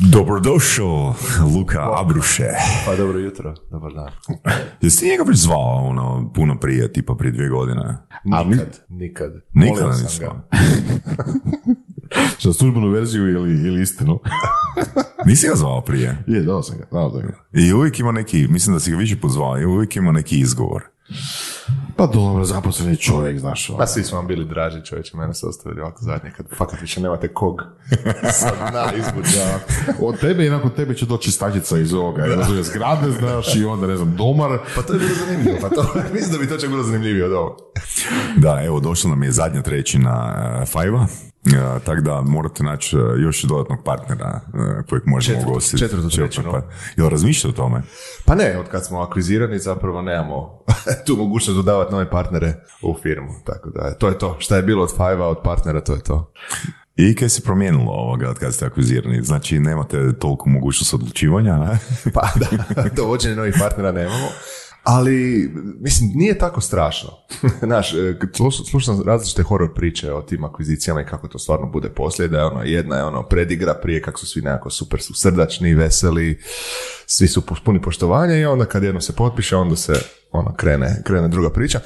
Dobrodošao, Luka Abruše. Pa dobro jutro, dobar dan. Jesi ti njega već zvao ono, puno prije, tipa prije dvije godine? Nikad, nikad. Nikada Molio sam nisi ga. zvao. Za službenu verziju ili, ili istinu? Nisi ga zvao prije? Je, dao sam ga, dao sam ga. I uvijek ima neki, mislim da si ga više pozvao, i uvijek ima neki izgovor. Pa dobro, zaposleni čovjek, znaš. ono. Pa svi su vam bili draži čovječe, mene su ostavili ovako zadnje, kad fakat više nemate kog sad na izvući. Od tebe i nakon tebe će doći stačica iz ovoga, razumije, zgrade, znaš, i onda, ne znam, domar. Pa to je bilo zanimljivo, pa to, mislim da bi to čak bilo zanimljivije od ovog. Da, evo, došla nam je zadnja trećina uh, Fajva, uh, tako da morate naći uh, još dodatnog partnera uh, kojeg možemo ugostiti. četvrtu trećinu. Pa, jel razmišljate o tome? Pa ne, od kad smo akvizirani zapravo nemamo tu mogućnost dodavati nove partnere u firmu, tako da to je to. Šta je bilo od Five-a, od partnera, to je to. I kaj se promijenilo ovoga od kad ste akvizirani? Znači, nemate toliko mogućnost odlučivanja, ne? Pa da, dovođenje novih partnera nemamo. Ali, mislim, nije tako strašno. Znaš, e, slušam različite horor priče o tim akvizicijama i kako to stvarno bude poslije, da je ono, jedna je ono predigra prije kako su svi nekako super su srdačni, veseli, svi su pu- puni poštovanja i onda kad jedno se potpiše, onda se ono, krene, krene druga priča.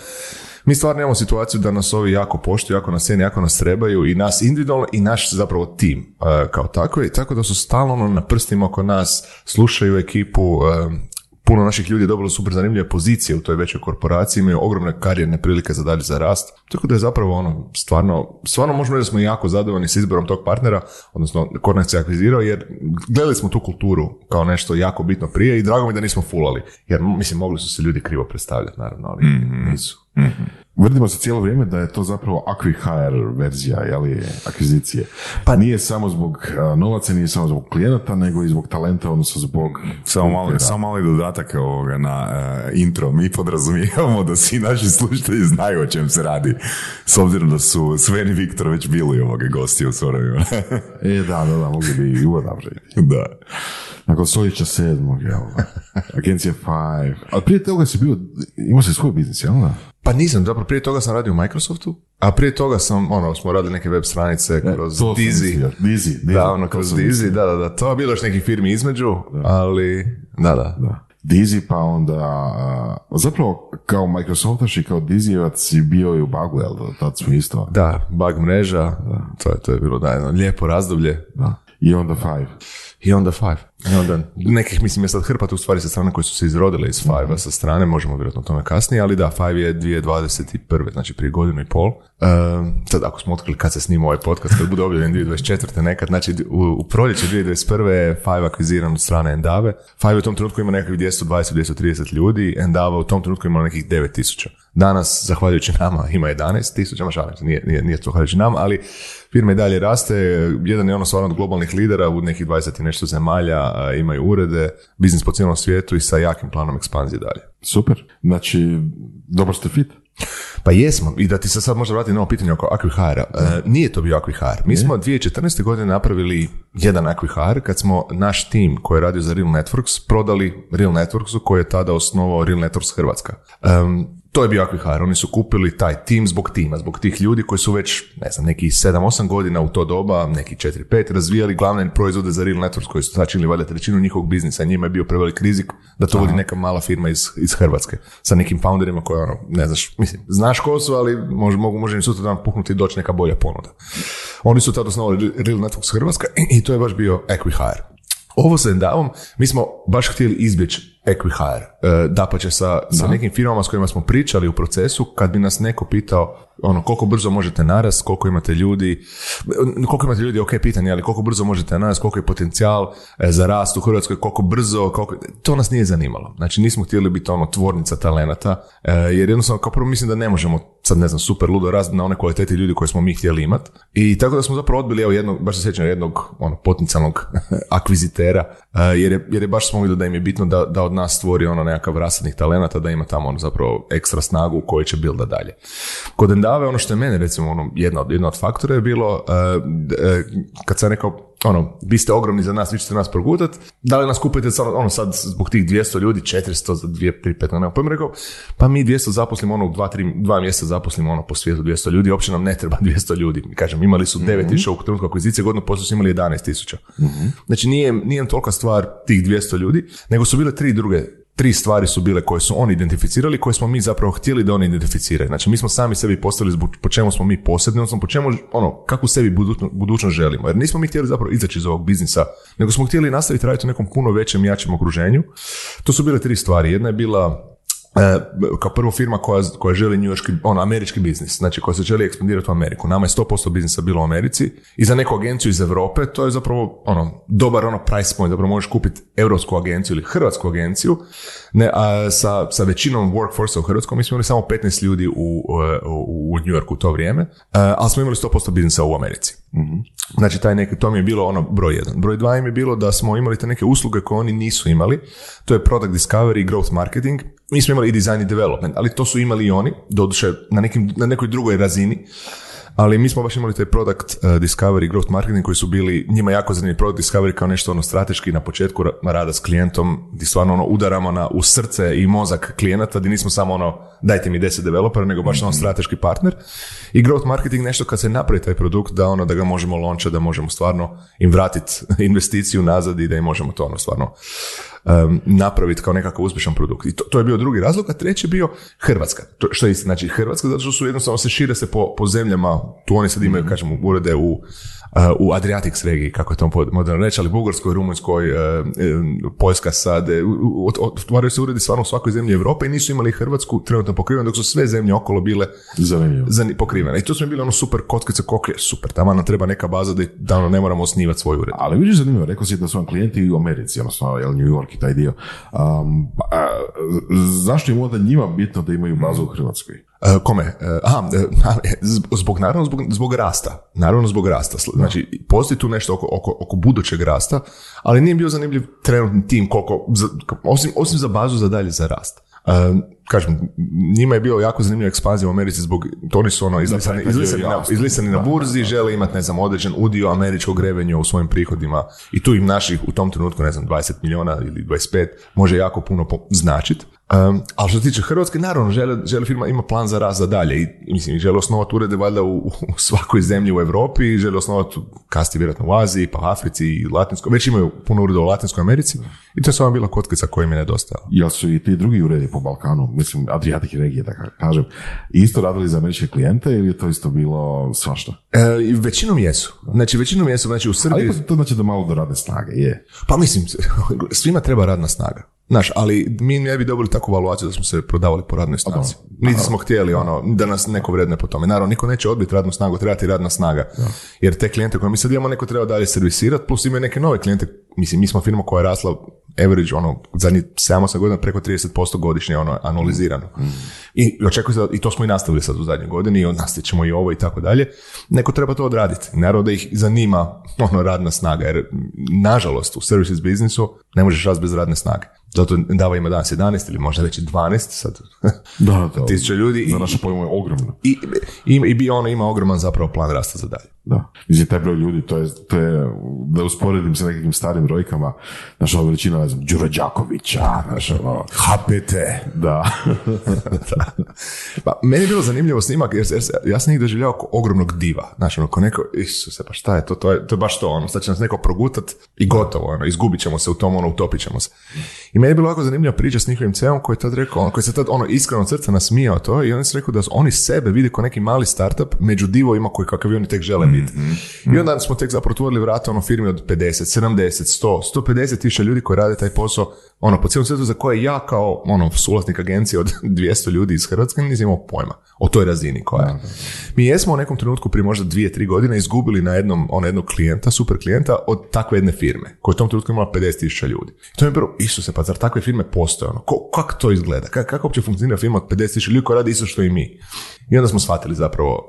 Mi stvarno imamo situaciju da nas ovi jako poštuju, jako nas cijene, jako nas trebaju i nas individualno i naš zapravo tim e, kao tako. I tako da su stalno ono, na prstima oko nas, slušaju ekipu, e, puno naših ljudi je dobilo super zanimljive pozicije u toj većoj korporaciji, imaju ogromne karijerne prilike za dalje za rast. Tako da je zapravo ono, stvarno, stvarno možemo reći da smo jako zadovoljni s izborom tog partnera, odnosno ko nas je akvizirao, jer gledali smo tu kulturu kao nešto jako bitno prije i drago mi da nismo fulali. Jer, mislim, mogli su se ljudi krivo predstavljati, naravno, ali nisu. Vrdimo se cijelo vrijeme da je to zapravo AquiHire verzija, jeli, akvizicije. Pa nije samo zbog a, novaca, nije samo zbog klijenata, nego i zbog talenta, odnosno zbog... Samo mali, samo mali dodatak ovoga na e, intro. Mi podrazumijevamo da svi naši slušatelji znaju o čem se radi. S obzirom da su Sven i Viktor već bili ovoga gosti u Sorovima. E, da, da, da, mogli bi i uvod napraviti. da. Nakon stoljeća sedmog, jel? Agencija Five. Ali prije toga si bio, imao si svoj biznis, jel da? Pa nisam, zapravo prije toga sam radio u Microsoftu, a prije toga sam, ono, smo radili neke web stranice kroz E, Dizzy. mislio. Dizzy, Dizzy, Da, ono, kroz mislio. da, da, da. To je bilo još nekih firmi između, ali, da, da. Da. Dizzy pa onda, zapravo kao Microsoftaš i kao Dizzy si bio i u Bugu, jel da? Tad smo isto. Da, bug mreža, to je, to je bilo da, jedno lijepo razdoblje. Da. I onda Five. I onda Five. I onda nekih, mislim, je sad hrpa tu stvari sa strane koje su se izrodile iz Five-a sa strane, možemo vjerojatno o tome kasnije, ali da, Five je 2021. znači prije godinu i pol. Ehm, sad ako smo otkrili kad se snima ovaj podcast, kad bude objavljen 2024. nekad, znači u, u proljeće 2021. je Five akviziran od strane Endave. Five u tom trenutku ima nekakvih 220-230 ljudi, Endava u tom trenutku ima nekih 9000. Danas, zahvaljujući nama, ima 11.000, ma šalim se, nije, nije, nije to zahvaljujući nama, ali firma i dalje raste, jedan je ono stvarno od globalnih lidera u nekih 20 i nešto zemalja, imaju urede, biznis po cijelom svijetu i sa jakim planom ekspanzije dalje. Super. Znači, dobar ste fit. Pa jesmo, i da ti se sad možda vratim na ovo pitanje oko Aquihara. E, nije to bio Aquihar. Mi smo 2014. godine napravili jedan Aquihar kad smo naš tim koji je radio za Real Networks prodali Real Networksu koji je tada osnovao Real Networks Hrvatska. Em, to je bio Aquihar. Oni su kupili taj tim zbog tima, zbog tih ljudi koji su već, ne znam, neki 7-8 godina u to doba, neki 4-5, razvijali glavne proizvode za Real Networks koji su sačinili valjda trećinu njihovog biznisa. Njima je bio prevelik rizik da to vodi neka mala firma iz, iz Hrvatske sa nekim founderima koji ono, ne znaš, mislim, znaš ko su, ali može, mogu, može im sutra dan puhnuti i doći neka bolja ponuda. Oni su tada osnovali Real Networks Hrvatska i to je baš bio Equihire. Ovo sa Endavom, mi smo baš htjeli izbjeći Equihire. E, dapače sa, sa nekim firmama s kojima smo pričali u procesu, kad bi nas neko pitao ono, koliko brzo možete narast, koliko imate ljudi, koliko imate ljudi, ok, pitanje, ali koliko brzo možete narast, koliko je potencijal e, za rast u Hrvatskoj, koliko brzo, koliko, to nas nije zanimalo. Znači nismo htjeli biti ono tvornica talenata, e, jer jednostavno kao prvo mislim da ne možemo sad ne znam, super ludo rast na one kvaliteti ljudi koje smo mi htjeli imati. I tako da smo zapravo odbili, evo jednog, baš se sjećam jednog ono, potencijalnog akvizitera, jer, je, jer je baš smo vidjeli da im je bitno da, da od nas stvori ono nekakav rasadnih talenata, da ima tamo ono zapravo ekstra snagu koji će bilda dalje. Kod Endave, ono što je mene recimo ono, jedna, od, jedna od faktora je bilo, uh, uh, kad sam rekao, ono, vi ste ogromni za nas, vi ćete nas progutat, da li nas kupite sad, ono, sad zbog tih 200 ljudi, 400 za 2, 3, 5, ne, pa im rekao, pa mi 200 zaposlimo ono, dva, tri, dva mjeseca zaposlimo ono po svijetu 200 ljudi, uopće nam ne treba 200 ljudi. Kažem, imali su 9000 u trenutku akvizicije, godinu poslije su imali 11.000. mm Znači nije, nije tolika stvar tih 200 ljudi, nego su bile tri druge tri stvari su bile koje su oni identificirali, koje smo mi zapravo htjeli da oni identificiraju. Znači, mi smo sami sebi postavili zbog po čemu smo mi posebni, odnosno po čemu, ono, kakvu sebi budućnost, budućnost želimo. Jer nismo mi htjeli zapravo izaći iz ovog biznisa, nego smo htjeli nastaviti raditi u nekom puno većem, jačem okruženju. To su bile tri stvari. Jedna je bila kao prvo firma koja, koja želi njujorski, ono, američki biznis, znači koja se želi ekspandirati u Ameriku. Nama je 100% biznisa bilo u Americi i za neku agenciju iz Europe to je zapravo ono, dobar ono price point, zapravo možeš kupiti europsku agenciju ili hrvatsku agenciju ne, a sa, sa većinom workforce u Hrvatskoj mi smo imali samo 15 ljudi u, u, u New Yorku u to vrijeme, ali smo imali 100% biznisa u Americi. mm Znači, taj neki, to mi je bilo ono broj jedan. Broj dva im je bilo da smo imali te neke usluge koje oni nisu imali. To je product discovery i growth marketing. Mi smo imali i design i development, ali to su imali i oni, doduše na, nekim, na nekoj drugoj razini ali mi smo baš imali taj product uh, discovery, growth marketing koji su bili njima jako zanimljivi product discovery kao nešto ono strateški na početku rada s klijentom, gdje stvarno ono udaramo na, u srce i mozak klijenata, gdje nismo samo ono dajte mi 10 developera, nego baš ono strateški partner. I growth marketing nešto kad se napravi taj produkt, da ono da ga možemo lončati, da možemo stvarno im vratiti investiciju nazad i da im možemo to ono stvarno um, napraviti kao nekakav uspješan produkt. I to, to je bio drugi razlog, a treći je bio Hrvatska. To, što je znači Hrvatska, zato što su jednostavno se šire se po, po zemljama, tu oni sad imaju, mm kažemo, urede u u Adriatics regiji, kako je to moderno reći, ali Bugarskoj, Rumunjskoj, e, e, Poljska sad, e, otvaraju se uredi stvarno u svakoj zemlji Europe i nisu imali Hrvatsku trenutno pokrivene, dok su sve zemlje okolo bile pokrivene. I tu smo bili ono super kockice koke, super, tamo nam treba neka baza da, da ono ne moramo osnivati svoj ured. Ali vidiš zanimljivo, rekao si da su vam klijenti u Americi, odnosno jel, New York i taj dio. Um, a, zašto je onda njima bitno da imaju bazu u Hrvatskoj? Uh, kome? Uh, aha, zbog, naravno zbog, zbog rasta. Naravno zbog rasta. Znači, postoji tu nešto oko, oko, oko budućeg rasta, ali nije bio zanimljiv trenutni tim koliko, osim, osim za bazu za dalje za rast. Uh, kažem, njima je bio jako zanimljiv ekspanzija u Americi zbog, to oni su ono izlisani, izlisani, na, izlisani na burzi, žele imati, ne znam, određen udio američkog revenja u svojim prihodima i tu im naših u tom trenutku, ne znam, 20 milijuna ili 25 može jako puno značiti. Um, ali što se tiče Hrvatske, naravno, žele, žele firma ima plan za raz za dalje i mislim, žele osnovati urede valjda u, u svakoj zemlji u Europi, žele osnovati kasnije vjerojatno u Aziji, pa Africi i Latinskoj, već imaju puno ureda u Latinskoj Americi i to je samo bila kotkica koja im je nedostajala. Jel su i ti drugi uredi po Balkanu, mislim, Adriatic regije, da kažem, isto radili za američke klijente ili je to isto bilo svašta? E, većinom jesu. Znači, većinom jesu, znači u Srbiji... Ali to znači da malo do radne snage, je. Pa mislim, svima treba radna snaga. Znaš, ali mi ne bi dobili takvu valuaciju da smo se prodavali po radnoj snazi. Niti smo htjeli ono, da nas neko vredne po tome. Naravno, niko neće odbiti radnu snagu, treba ti radna snaga. Jer te klijente koje mi sad imamo, neko treba dalje servisirati, plus imaju neke nove klijente. Mislim, mi smo firma koja je rasla average, ono, zadnjih 7-8 godina preko 30% godišnje, ono, analizirano. Mm. I očekuje se, i to smo i nastavili sad u zadnjoj godini, i nastavit ćemo i ovo i tako dalje. Neko treba to odraditi. Naravno da ih zanima, ono, radna snaga, jer, nažalost, u services biznisu ne možeš rast bez radne snage. Zato Dava ima danas 11 ili možda već 12 sad. Da, da. Tisuća ljudi. Za naše pojmo je ogromno. I, i, i bi ono ima ogroman zapravo plan rasta za dalje. Da. Mislim, taj broj ljudi, to je, to je da usporedim sa nekakvim starim brojkama, naša veličina, ne znam, Đuro Đakovića, naša, ono, HPT. Da. da. Pa, meni je bilo zanimljivo snimak, jer, jer ja sam njih doživljavao kao ogromnog diva. Znaš, ono, ko neko, Isuse, pa šta je to, to je, to je baš to, ono, sad će nas neko progutat i gotovo, ono, izgubit ćemo se u tom, ono, utopit ćemo se. I meni je bilo jako zanimljiva priča s njihovim ceom koji je tad rekao, koji se tad, ono, iskreno od srca nasmijao to i oni su rekao da oni sebe vide kao neki mali startup među divovima koji kakav oni tek žele biti. Mm-hmm. I onda smo tek zapravo otvorili vrata ono firmi od 50, 70, 100, 150 tisuća ljudi koji rade taj posao Ono, po cijelom svijetu za koje ja kao ono, suvlasnik agencije od 200 ljudi iz Hrvatske nisam imao pojma o toj razini koja je. Mi jesmo u nekom trenutku prije možda dvije, tri godine izgubili na jednom, ono, jednog klijenta, super klijenta od takve jedne firme, koja je u tom trenutku imala 50.000 ljudi. I to mi je bilo, Isuse, pa zar takve firme postoje? Ono? Ko, kako to izgleda? Kako, kako uopće funkcionira firma od 50.000 ljudi koja radi isto što i mi? I onda smo shvatili zapravo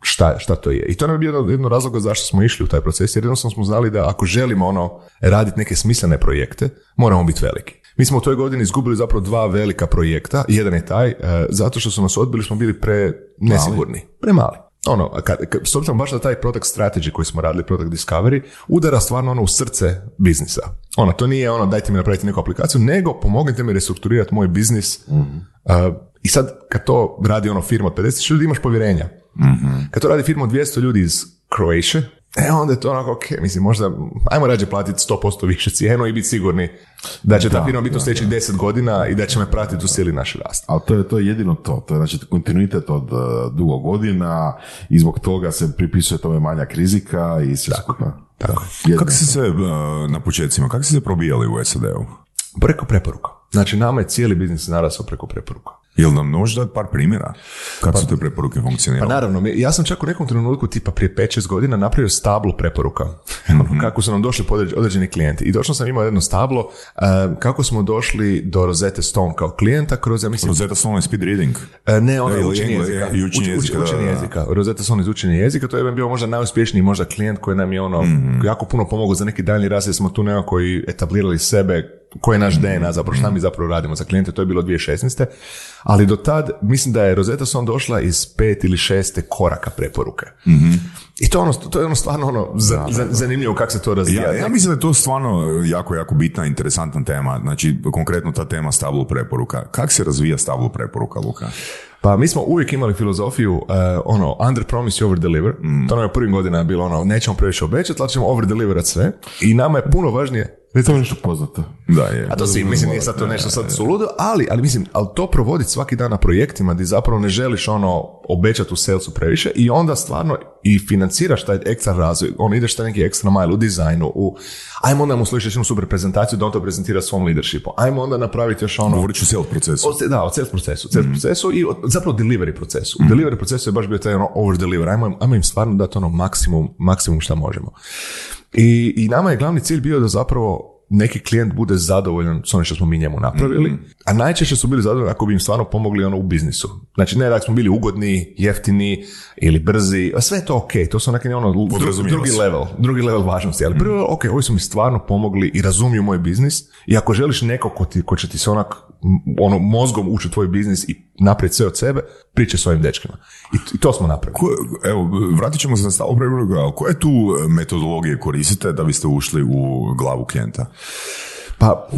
šta, šta to je. I to nam je bio jedan od razloga zašto smo išli u taj proces, jer jednostavno smo znali da ako želimo ono raditi neke smislene projekte, moramo biti veliki. Mi smo u toj godini izgubili zapravo dva velika projekta. Jedan je taj, e, zato što su nas odbili, smo bili pre nesigurni, premali. Ono, kad, kad, s obzirom baš na taj product strategy koji smo radili, product discovery, udara stvarno ono u srce biznisa. Ono, to nije ono, dajte mi napraviti neku aplikaciju, nego pomognite mi restrukturirati moj biznis. Uh, I sad, kad to radi ono firma od 50 ljudi, imaš povjerenja. Kad to radi firma od 200 ljudi iz Croatia, e onda je to onako, ok, mislim, možda, ajmo rađe platiti 100% više cijenu i biti sigurni da će ta firma biti u sljedećih 10 godina i da će me pratiti u cijeli naš rast. Ali to je, to je jedino to. To je znači kontinuitet od uh, dugo godina i zbog toga se pripisuje tome manjak rizika i sve skupa. Tako. Kako si se uh, na početcima, kako si se probijali u SAD-u? Preko preporuka. Znači, nama je cijeli biznis narasao preko preporuka. Jel nam možeš dati par primjera? Kako su te preporuke Pa funkcionirale? naravno, mi- ja sam čak u nekom trenutku, tipa prije 5-6 godina, napravio stablo preporuka. Ono, kako su nam došli određeni klijenti. I točno sam imao jedno stablo kako smo došli do Rosette Stone kao klijenta kroz, ja mislim, Rosetta Stone je speed reading. E, Ne, ono je učenje jezika. i učenje Uč- uč- jezika, učenje. Rosetta Stone iz učenja jezika, to je bio možda najuspješniji možda klijent koji nam je ono Mhm. jako puno pomogao za neki daljnji rast jer smo tu nekako i etablirali sebe koji je naš. DNA, zapravo šta mi zapravo radimo za klijente, to je bilo 2016. Ali do tad, mislim da je Rosetta Stone došla iz pet ili šeste koraka preporuke. Mhm. I to, ono, to je ono stvarno ono za- za- zanimljivo kako se to razvija. Ja, ja mislim da je to stvarno jako, jako bitna, interesantna tema. Znači, konkretno ta tema stablo preporuka. Kako se razvija stablo preporuka, Luka? Pa mi smo uvijek imali filozofiju uh, ono under promise over deliver. To nam je prvim godinama bilo ono nećemo previše obećati, ali ćemo over deliverat sve. I nama je puno važnije To je nešto poznato. Da, je. a to svi, mislim, nije sad to nešto sad suludo, ali, ali mislim, ali to provoditi svaki dan na projektima gdje zapravo ne želiš ono obećati u salesu previše i onda stvarno i financiraš taj ekstra razvoj, ono ideš taj neki ekstra mile u dizajnu, u, ajmo onda mu slišati jednu super prezentaciju da on to prezentira svom leadershipu, ajmo onda napraviti još ono, Govorit ću sales procesu. o, da, o sales procesu, sales procesu i o, zapravo delivery procesu. U delivery procesu je baš bio taj ono over deliver, ajmo, im- ajmo im stvarno dati ono maksimum, maksimum šta možemo. I, I nama je glavni cilj bio da zapravo neki klijent bude zadovoljan s onim što smo mi njemu napravili, a najčešće su bili zadovoljni ako bi im stvarno pomogli ono u biznisu. Znači ne da smo bili ugodni, jeftini ili brzi, a sve je to ok, to su neki ono drugi se. level, drugi level važnosti, ali prvo, ok, ovi su mi stvarno pomogli i razumiju moj biznis i ako želiš neko ko, ti, ko će ti se onak ono, mozgom ući u tvoj biznis i napraviti sve od sebe, priče s ovim dečkima. I, to smo napravili. Ko, evo, vratit ćemo se na ali koje tu e, metodologije koristite da biste ušli u glavu klijenta? Pa,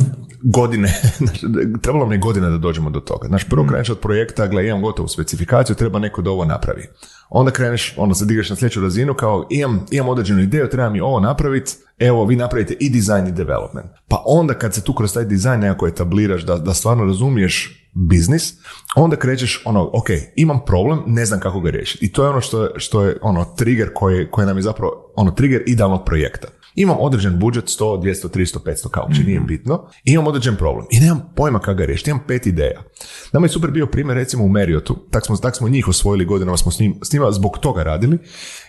godine, znači, trebalo nam je godina da dođemo do toga. Znaš, prvo kreneš od projekta, gle, imam gotovu specifikaciju, treba neko da ovo napravi. Onda kreneš, onda se digaš na sljedeću razinu kao imam, imam određenu ideju, treba mi ovo napraviti, evo vi napravite i design i development. Pa onda kad se tu kroz taj dizajn nekako etabliraš da, da stvarno razumiješ biznis, onda krećeš ono, ok, imam problem, ne znam kako ga riješiti. I to je ono što što je ono trigger koji, koji nam je zapravo ono trigger idealnog projekta. Imam određen budžet 100, 200, 300, 500 kao uopće nije bitno. I imam određen problem. I nemam pojma kako ga riješiti. Imam pet ideja. Nama je super bio primjer recimo u Marriottu. Tak smo, tak smo njih osvojili godinama, smo s, njim, s njima zbog toga radili.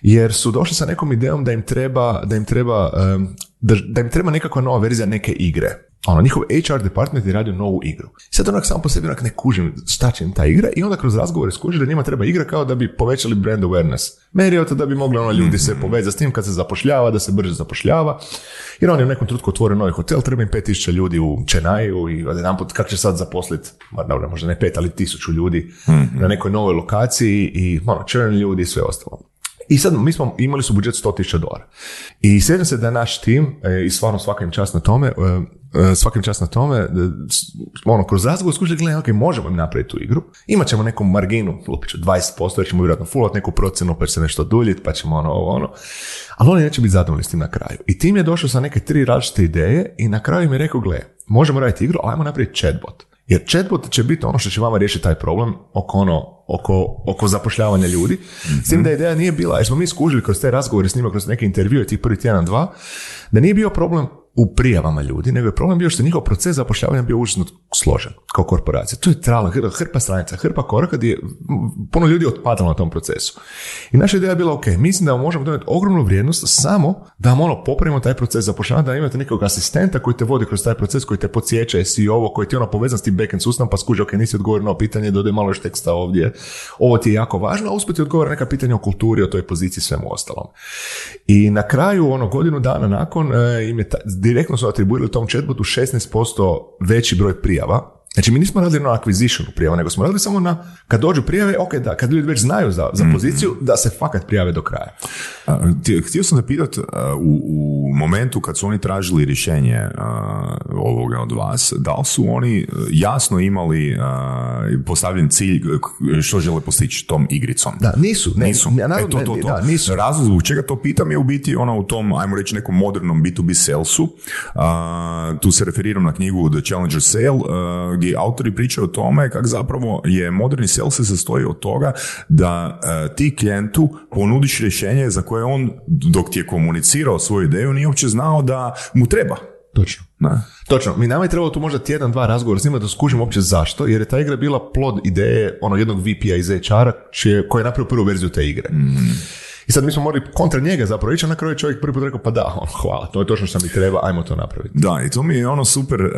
Jer su došli sa nekom idejom da im treba, da im treba, em, da, da im treba nekakva nova verzija neke igre. Ono, njihov HR department je radio novu igru. I sad onak sam po sebi onak ne kužim šta će im ta igra i onda kroz razgovore skuži da njima treba igra kao da bi povećali brand awareness. Marriott da bi mogli ono ljudi se povezati s tim kad se zapošljava, da se brže zapošljava. Jer oni u nekom trenutku otvore novi hotel, treba im 5000 ljudi u Chennaiu i odjedanput kako će sad zaposliti, dobro, možda ne pet, ali tisuću ljudi na nekoj novoj lokaciji i ono, černi ljudi i sve ostalo. I sad mi smo imali su budžet 100.000 dolara. I sjećam se da je naš tim, e, i stvarno svaka im čast na tome, e, e, svaka im čast na tome, s- ono, kroz razgovor skušali gledaj, ok, možemo im napraviti tu igru, imat ćemo neku marginu, lupiću, 20%, jer ćemo vjerojatno fullat neku procjenu, pa će se nešto duljiti, pa ćemo ono, ovo, ono. Ali oni neće biti zadovoljni s tim na kraju. I tim je došao sa neke tri različite ideje i na kraju mi je rekao, gle, možemo raditi igru, ajmo napraviti chatbot. Jer chatbot će biti ono što će vama riješiti taj problem oko ono, oko, oko zapošljavanja ljudi. S tim da ideja nije bila, jer smo mi skužili kroz te razgovore s njima, kroz neke intervjue tih prvi tjedan, dva, da nije bio problem u prijavama ljudi, nego je problem bio što njihov proces zapošljavanja bio užasno složen kao korporacija. To je trala, hr- hrpa stranica, hrpa koraka gdje je puno ljudi otpadalo na tom procesu. I naša ideja je bila, ok, mislim da možemo donijeti ogromnu vrijednost samo da vam ono popravimo taj proces zapošljavanja, da imate nekog asistenta koji te vodi kroz taj proces, koji te podsjeća, jesi ovo, koji ti je ono povezan s tim backend sustavom, pa skuži, ok, nisi odgovorio na pitanje, dodaj malo još teksta ovdje, ovo ti je jako važno, a uspjeti odgovara neka pitanja o kulturi, o toj poziciji, svemu ostalom. I na kraju, ono, godinu dana nakon, e, im je direktno su atribuirali tom chatbotu 16% veći broj prijava. Znači, mi nismo radili na acquisitionu prijava, nego smo radili samo na, kad dođu prijave, ok, da, kad ljudi već znaju za, za poziciju, da se fakat prijave do kraja. A, htio- Htio sam da pitat, u, u momentu kad su oni tražili rješenje a, ovoga od vas, da li su oni e, jasno imali a, postavljen cilj što žele postići tom igricom? Da, nisu, ne, Nisu. ne, naravno, e, to, to, to. da, nisu. Razlog zbog čega to pitam je u biti ono u tom, ajmo reći, nekom modernom B2B salesu. A, tu se referiram na knjigu The Challenger Sale, a, gdje autori pričaju o tome kako zapravo je moderni sales se sastoji od toga da a, ti klijentu ponudiš rješenje za koje on, dok ti je komunicirao svoju ideju, nije uopće znao da mu treba. Točno. Da. Točno, mi nama je trebalo tu možda tjedan, dva razgovora s njima da skužimo uopće zašto, jer je ta igra bila plod ideje ono jednog VP-a iz HR-a čije- koji je napravio prvu verziju te igre. I sad mi smo morali kontra njega zapravo ići, a na kraju je čovjek prvi put rekao, pa da, ono, hvala, to je točno što mi treba, ajmo to napraviti. Da, i to mi je ono super uh,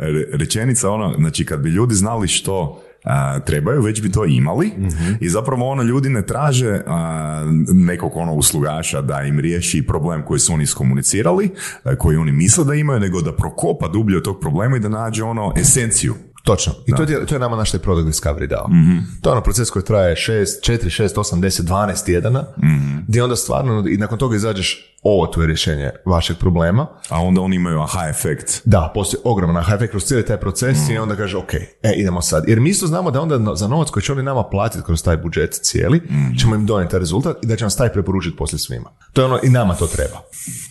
re- rečenica, ono, znači kad bi ljudi znali što uh, trebaju, već bi to imali i zapravo ono ljudi ne traže uh, nekog ono uslugaša da im riješi problem koji su oni iskomunicirali, uh, koji oni misle da imaju, nego da prokopa dublje od tog problema i da nađe ono esenciju. Točno. I to je, to je nama naš taj product discovery dao. To je ono proces koji traje 6, 4, 6, 8, 10, 12 tjedana, gdje onda stvarno, i nakon toga izađeš, ovo tu je rješenje vašeg problema, A onda oni imaju aha efekt. Da, postoji ogroman aha efekt kroz cijeli taj proces i onda kaže, ok, e, idemo sad. Jer mi isto znamo da onda za novac koji će oni nama platiti kroz taj budžet cijeli, ćemo im donijeti taj rezultat i da će nas taj preporučiti poslije svima. To je ono, i nama to treba.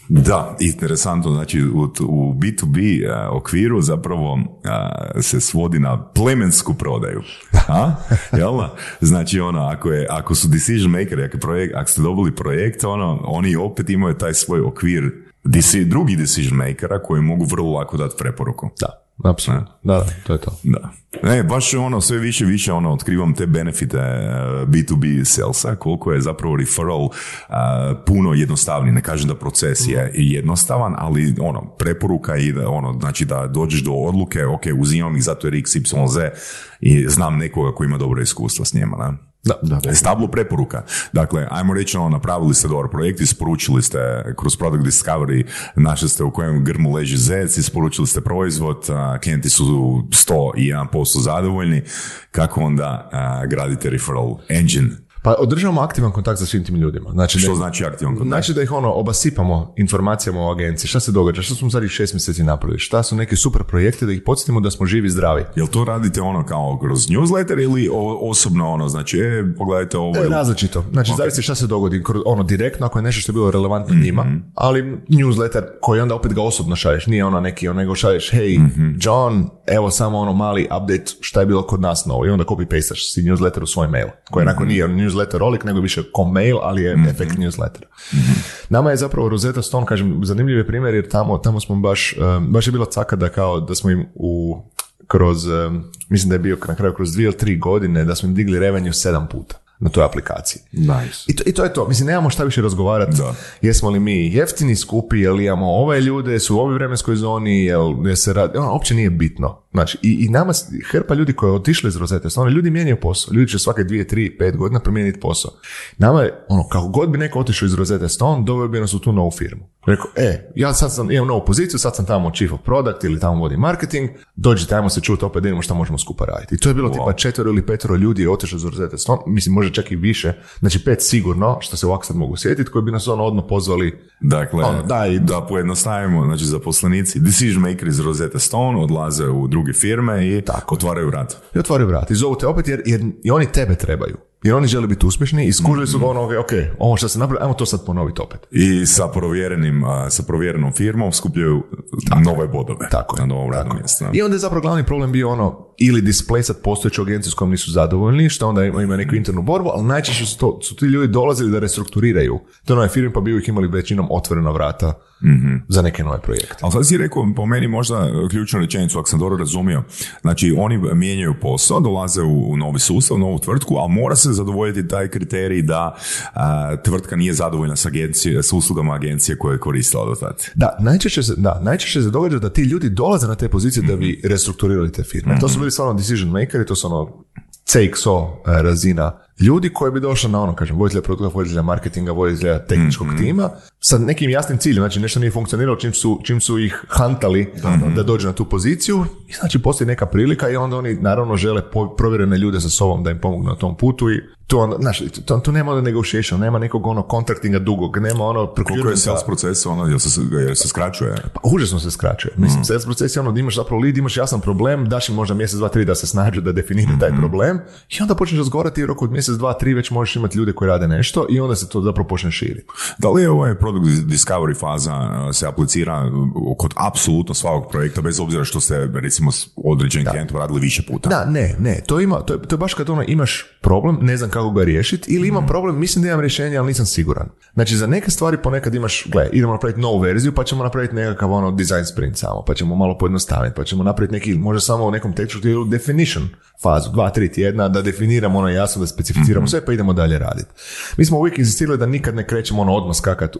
Da, interesantno, znači u, u B2B a, okviru zapravo a, se svodi na plemensku prodaju. A? Jel? Znači ono, ako, je, ako su decision makeri, ako, je projekt, ako ste dobili projekt, ono, oni opet imaju taj svoj okvir deci, drugi decision makera koji mogu vrlo lako dati preporuku. Da, apsolutno. Da, da, to je to. Da. Ne, baš ono, sve više više ono, otkrivam te benefite eh, B2B salesa, koliko je zapravo referral eh, puno jednostavniji. Ne kažem da proces je jednostavan, ali ono, preporuka i ono, znači da dođeš do odluke, ok, uzimam ih zato jer XYZ i znam nekoga koji ima dobro iskustva s njima, ne? Da, da. Stablo preporuka. Dakle, ajmo reći, ono, napravili ste dobar projekt, isporučili ste kroz Product Discovery, našli ste u kojem grmu leži zec, isporučili ste proizvod, klijenti su 101% zadovoljni, kako onda a, gradite referral engine? Pa održavamo aktivan kontakt sa svim tim ljudima. Znači, Što da- znači aktivan kontakt? Znači da ih ono obasipamo informacijama o agenciji, šta se događa, šta smo zadnjih šest mjeseci napravili, šta su neki super projekti da ih podsjetimo da smo živi i zdravi. Jel to radite ono kao kroz newsletter ili osobno ono, znači, e, pogledajte ovo. E, različito. Znači, zavisi šta se dogodi. Ono, direktno, ako je nešto što je bilo relevantno njima, Mhm. ali newsletter koji onda opet ga osobno šalješ. Nije ono neki, ono, nego šalješ, hey, Mhm. John, evo samo ono mali update šta je bilo kod nas novo. I onda copy-pastaš si newsletter u svoj mail. Koji Mhm. onako nije newsletter rolik, nego više ko mail, ali je efekt newslettera. Mhm. Nama je zapravo Rosetta Stone, kažem, zanimljiv je primjer jer tamo, tamo smo baš, um, baš je bila caka da kao da smo im u kroz, um, mislim da je bio na kraju kroz dvije ili tri godine da smo im digli revenue sedam puta na toj aplikaciji. Nice. I to, I to je to. Mislim, nemamo šta više razgovarati. Da. Jesmo li mi jeftini, skupi, jel imamo ove ljude, su u ovoj vremenskoj zoni, jel, jel se radi, ono, uopće nije bitno. Znači, i, i nama, hrpa ljudi koji je otišli iz Rosette Stone, ljudi mijenjaju posao. Ljudi će svake dvije, tri, pet godina promijeniti posao. Nama je, ono, kako god bi neko otišao iz Rosette Stone, doveo bi nas u tu novu firmu. Rekao, e, ja sad sam, imam novu poziciju, sad sam tamo chief of product ili tamo vodim marketing, dođite, ajmo se čuti opet, da vidimo šta možemo skupa raditi. I to je bilo tipa četvero ili petero ljudi je otišlo iz Rosette Stone, mislim, može čak i više, znači pet sigurno, što se ovako sad mogu sjetiti, koji bi nas ono odmah pozvali Dakle, Ono, daj. da pojednostavimo, znači zaposlenici, decision maker iz Rosetta Stone odlaze u druge firme i otvaraju rad. i otvoriju vrat. I zovu te opet jer, jer i oni tebe trebaju. Jer oni žele biti uspješni i skužili su ga ono, ok, ovo što se napravili, ajmo to sad ponoviti opet. I sa provjerenim, sa provjerenom firmom skupljaju nove bodove Tako je. na novom radnom mjestu. I onda je zapravo glavni problem bio ono, ili displaysat postojeću agenciju s kojom nisu zadovoljni, što onda ima, neku internu borbu, ali najčešće su, to, su ti ljudi dolazili da restrukturiraju te nove firme, pa bi uvijek imali većinom otvorena vrata za neke nove projekte. Ali sad si rekao, po meni možda ključnu rečenicu, ako sam dobro razumio. Znači, oni mijenjaju posao, dolaze u, novi sustav, u novu tvrtku, ali mora se zadovoljiti taj kriterij da a, tvrtka nije zadovoljna s, agencije, s uslugama agencije koje je koristila do tad. Da, najčešće se, da, najčešće se događa da ti ljudi dolaze na te pozicije da bi restrukturirali te firme. To su bili stvarno decision makeri, to su ono CXO e, razina ljudi koji bi došli na ono, kažem, voditelja produkta, voditelja marketinga, voditelja tehničkog tima, sa nekim jasnim ciljem, znači nešto nije funkcioniralo čim su, čim su ih hantali da, dođu na tu poziciju. I znači postoji neka prilika i onda oni naravno žele po- provjerene ljude sa sobom da im pomognu na tom putu i tu, onda, znaš, tu, tu nema onda negotiation, nema nekog ono contractinga dugog, nema ono Koliko je sales proces, ono, jel se, jel se skraćuje? Pa, užasno se skraćuje. Mislim, sales proces je ono da imaš zapravo lead, imaš jasan problem, daš im možda mjesec, dva, tri da se snađu, da definiraju taj problem i onda počneš razgovarati i u roku od mjesec, dva, tri već možeš imati ljude koji rade nešto i onda se to zapravo počne širiti. Da li je ovaj product discovery faza a, se aplicira uh, kod apsolutno svakog projekta, bez obzira što ste, recimo, s određenim klijentom radili više puta? Da, ne, ne, to ima, to je, to je baš kad ono imaš problem, ne znam kako ga riješiti, ili imam problem, mislim da imam rješenje, ali nisam siguran. Znači, za neke stvari ponekad imaš, gle, idemo napraviti novu verziju, pa ćemo napraviti nekakav ono design sprint samo, pa ćemo malo pojednostaviti, pa ćemo napraviti neki, možda samo u nekom tehničkom ili definition fazu, dva, tri tjedna, da definiramo ono jasno, da specificiramo sve, pa idemo dalje raditi. Mi smo uvijek insistirali da nikad ne krećemo ono odmah skakat u,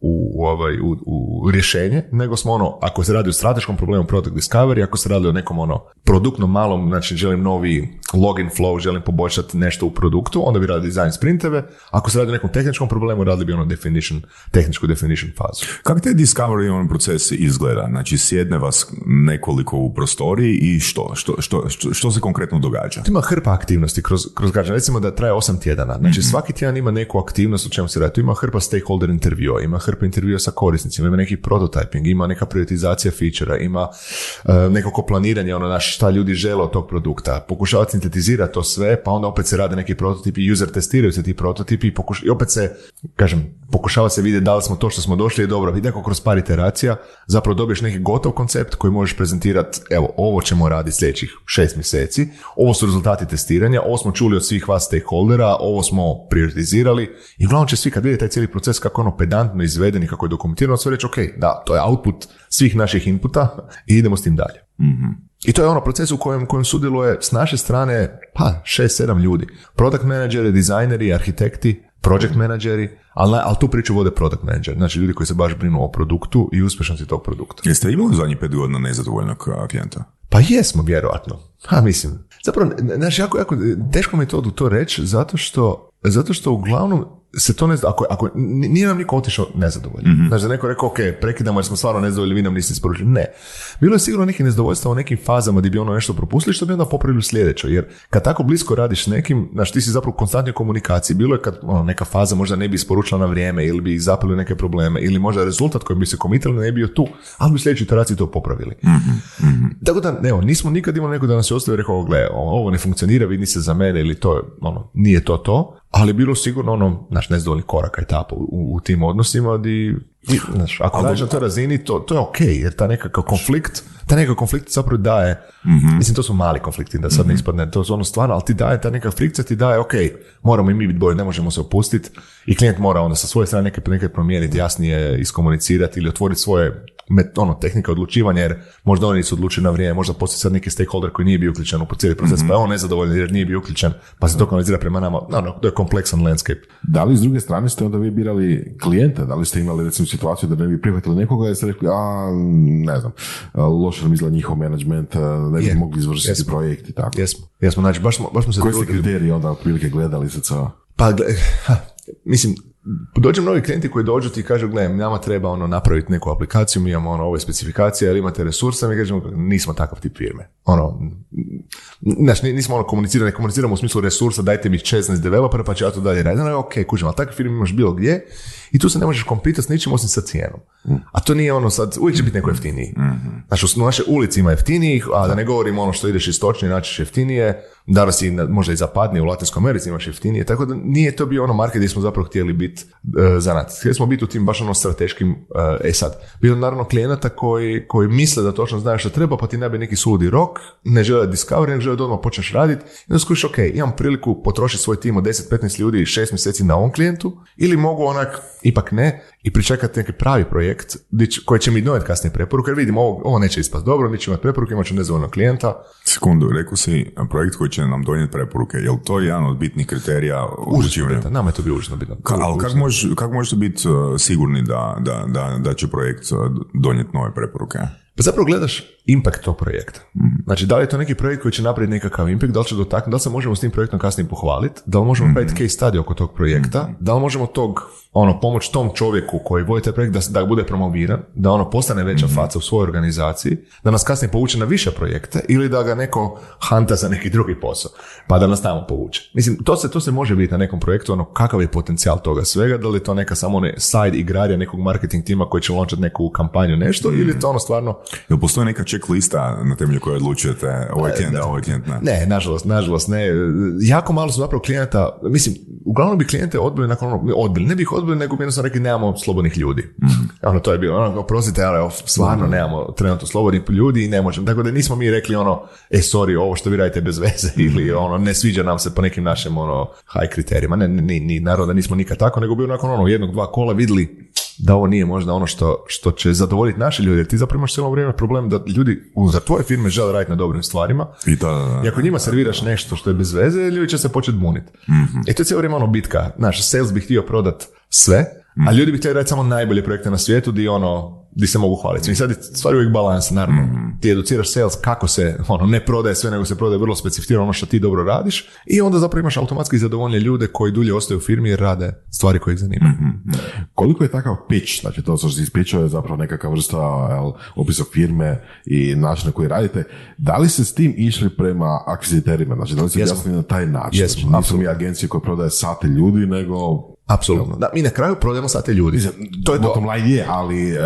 u, u ovaj, u, u rješenje, nego smo ono, ako se radi o strateškom problemu product discovery, ako se radi o nekom ono produktnom malom, znači želim novi login flow, želim poboljšati nešto u produktu, onda bi radili design sprinteve, ako se radi o nekom tehničkom problemu, radili bi ono definition, tehničku definition fazu. Kako taj discovery on proces izgleda? Znači, sjedne vas nekoliko u prostoriji i što? Što, što, što, što se konkretno događa? Ima hrpa aktivnosti kroz, kroz građane. Recimo da traje osam tjedana. Znači svaki tjedan ima neku aktivnost o čemu se radi. Tu ima hrpa stakeholder intervjua, ima hrpa intervjua sa korisnicima, ima neki prototyping, ima neka prioritizacija featura, ima uh, nekako planiranje, ono naš šta ljudi žele od tog produkta. Pokušava sintetizirati to sve, pa onda opet se rade neki prototipi, user testiraju se ti prototipi i, pokuš- i opet se, kažem, pokušava se vidjeti da li smo to što smo došli je dobro. I nekako kroz par iteracija zapravo dobiješ neki gotov koncept koji možeš prezentirati, evo, ovo ćemo raditi sljedećih šest mjeseci, ovo su rezultati testiranja, ovo smo čuli od svih vas stakeholdera, ovo smo prioritizirali i uglavnom će svi kad vide taj cijeli proces kako ono pedantno izveden i kako je dokumentirano, sve reći, ok, da, to je output svih naših inputa i idemo s tim dalje. I to je ono proces u kojem, kojem sudjeluje s naše strane pa 6-7 ljudi. Product menadžeri, dizajneri, arhitekti, project menadžeri, ali, ali tu priču vode product manager, znači ljudi koji se baš brinu o produktu i uspješnosti tog produkta. Jeste imali u zadnjih pet godina nezadovoljnog klijenta? Pa jesmo, vjerojatno. Ha, mislim. Zapravo, znaš, jako, jako, teško mi je to, to reći, zato što, zato što uglavnom se to ne zna, ako, ako nije nam niko otišao nezadovoljan. Znači, da neko rekao, ok, prekidamo jer smo stvarno nezadovoljni, vi nam niste isporučili. Ne. Bilo je sigurno nekih nezadovoljstva u nekim fazama gdje bi ono nešto propustili, što bi onda popravili u sljedećoj. Jer kad tako blisko radiš s nekim, znači ti si zapravo u konstantnoj komunikaciji. Bilo je kad ono, neka faza možda ne bi isporučila na vrijeme ili bi zapali u neke probleme ili možda rezultat koji bi se komitali ne bi bio tu, ali bi u sljedećoj iteraciji to popravili. Tako da, evo, nismo nikad imali neko da nas je ostavio rekao, gle, ovo ne funkcionira, vidi se za mene ili to, ono, nije to to, ali bilo sigurno ono, naš nezadovoljni koraka etapa u, u tim odnosima di, i, znaš, ako radiš na toj razini, to, to je ok, jer ta nekakav konflikt, ta nekakav konflikt zapravo daje, mislim, to su mali konflikti, da sad ne ispadne, to su ono stvarno, ali ti daje, ta neka frikcija ti daje, ok, moramo i mi biti bolji, ne možemo se opustiti i klijent mora onda sa svoje strane neke, neke promijeniti, jasnije iskomunicirati ili otvoriti svoje met, ono, tehnika odlučivanja, jer možda oni nisu odlučili na vrijeme, možda postoji sad neki stakeholder koji nije bio uključen u cijeli proces, pa je on nezadovoljan jer nije bio uključen, pa se to kanalizira prema nama. No, no, to je kompleksan landscape. Da li s druge strane ste onda vi birali klijenta? Da li ste imali recimo situaciju da ne bi prihvatili nekoga i ste rekli, a ne znam, loše nam izgleda njihov management, ne bi Je. mogli izvršiti Jesmo. projekt i tako. Jesmo, jesmo, znači baš smo, baš smo se Koji ste kriteriji onda otprilike gledali za co? Pa, ha, mislim, dođu mnogi klijenti koji dođu ti i kažu, gle, nama treba ono napraviti neku aplikaciju, mi imamo ono ove specifikacije, jer imate resurse, mi kažemo, nismo takav tip firme. Ono, znači, ni- nismo ono komunicirani, ne komuniciramo u smislu resursa, dajte mi 16 developera pa ću ja to dalje raditi. Ono, ok, kužim, ali takve firme imaš bilo gdje i tu se ne možeš kompitati s ničim osim sa cijenom. A to nije ono sad, uvijek će biti neko jeftiniji. Znači, u našoj ulici ima jeftinijih, a da ne govorim ono što ideš istočnije, naći ćeš jeftinije, danas na- možda i zapadnije, u Latinskoj Americi imaš jeftinije, tako da nije to bio ono market gdje smo zapravo htjeli biti uh, zanat. Htjeli smo biti u tim baš ono strateškim, e, e sad, bilo naravno klijenata koji, koji misle da točno znaju što treba, pa ti nabi neki suludi rok, ne žele discovery, nego žele da odmah počneš raditi. I onda skušiš, ok, imam priliku potrošiti svoj tim od 10-15 ljudi i 6 mjeseci na ovom klijentu, ili mogu onak, ipak ne, i pričekati neki pravi projekt koji će mi donijeti kasnije preporuke, jer vidim, ovo, ovo neće ispast dobro, ćemo imati preporuke, imat ću nezadovoljnog klijenta. Sekundu, rekao si a, projekt koji će nam donijeti preporuke. Je li to jedan od bitnih kriterija odlučivanja? Nama je to bilo užasno bitno. Ka, ali kako, možeš, kako možete biti uh, sigurni da, da, da, da će projekt uh, donijeti nove preporuke? Pa zapravo gledaš impact tog projekta. Znači, da li je to neki projekt koji će napraviti nekakav impact, da li će dotaknuti, da li se možemo s tim projektom kasnije pohvaliti, da li možemo napraviti case study oko tog projekta, da li možemo tog, ono, pomoć tom čovjeku koji vodi taj projekt da, da bude promoviran, da ono postane veća faca u svojoj organizaciji, da nas kasnije povuče na više projekte ili da ga neko hanta za neki drugi posao, pa da nas tamo povuče. Mislim, to se, to se može vidjeti na nekom projektu, ono, kakav je potencijal toga svega, da li je to neka samo ne side igrarija nekog marketing tima koji će lončati neku kampanju nešto, ili je to ono stvarno Jel postoji neka checklista na temelju koje odlučujete ovaj klijent da, ovaj klijent ne? Ne, nažalost, nažalost ne. Jako malo su zapravo klijenata, mislim, uglavnom bi klijente odbili nakon ono, odbili, ne bi ih odbili, nego bi jednostavno rekli nemamo slobodnih ljudi. Ono, to je bilo, ono, oprostite, ali stvarno nemamo trenutno slobodnih ljudi i ne možemo. Tako da nismo mi rekli ono, e, sorry, ovo što vi radite bez veze ili ono, ne sviđa nam se po nekim našim ono, high kriterijima. Ne, ni, ni, naravno da nismo nikad tako, nego bi nakon ono, jednog, dva kola vidjeli da ovo nije možda ono što, što će zadovoljiti naše ljude, jer ti zapravo imaš cijelo vrijeme problem da ljudi unutar tvoje firme žele raditi na dobrim stvarima, I da, da, da. i ako njima serviraš nešto što je bez veze, ljudi će se početi buniti. I to je cijelo vrijeme ono bitka. Znaš, sales bi htio prodat sve, a ljudi bi htjeli raditi samo najbolje projekte na svijetu di ono, di se mogu hvaliti. I sad je stvar uvijek balans, naravno. Ti educiraš sales kako se, ono, ne prodaje sve, nego se prodaje vrlo specificirano ono što ti dobro radiš i onda zapravo imaš automatski zadovoljne ljude koji dulje ostaju u firmi jer rade stvari koje ih zanimaju. Koliko je takav pitch, znači to što si ispričao je zapravo nekakva vrsta jel, opisa firme i način na koji radite. Da li se s tim išli prema akviziterima? Znači da li Jesmo. objasnili na taj način? Jesmo, znači, nisu mi agencije koje prodaje sate ljudi, nego... Apsolutno. Da, mi na kraju prodajemo sate ljudi. To je to. Bottom line je, ali E,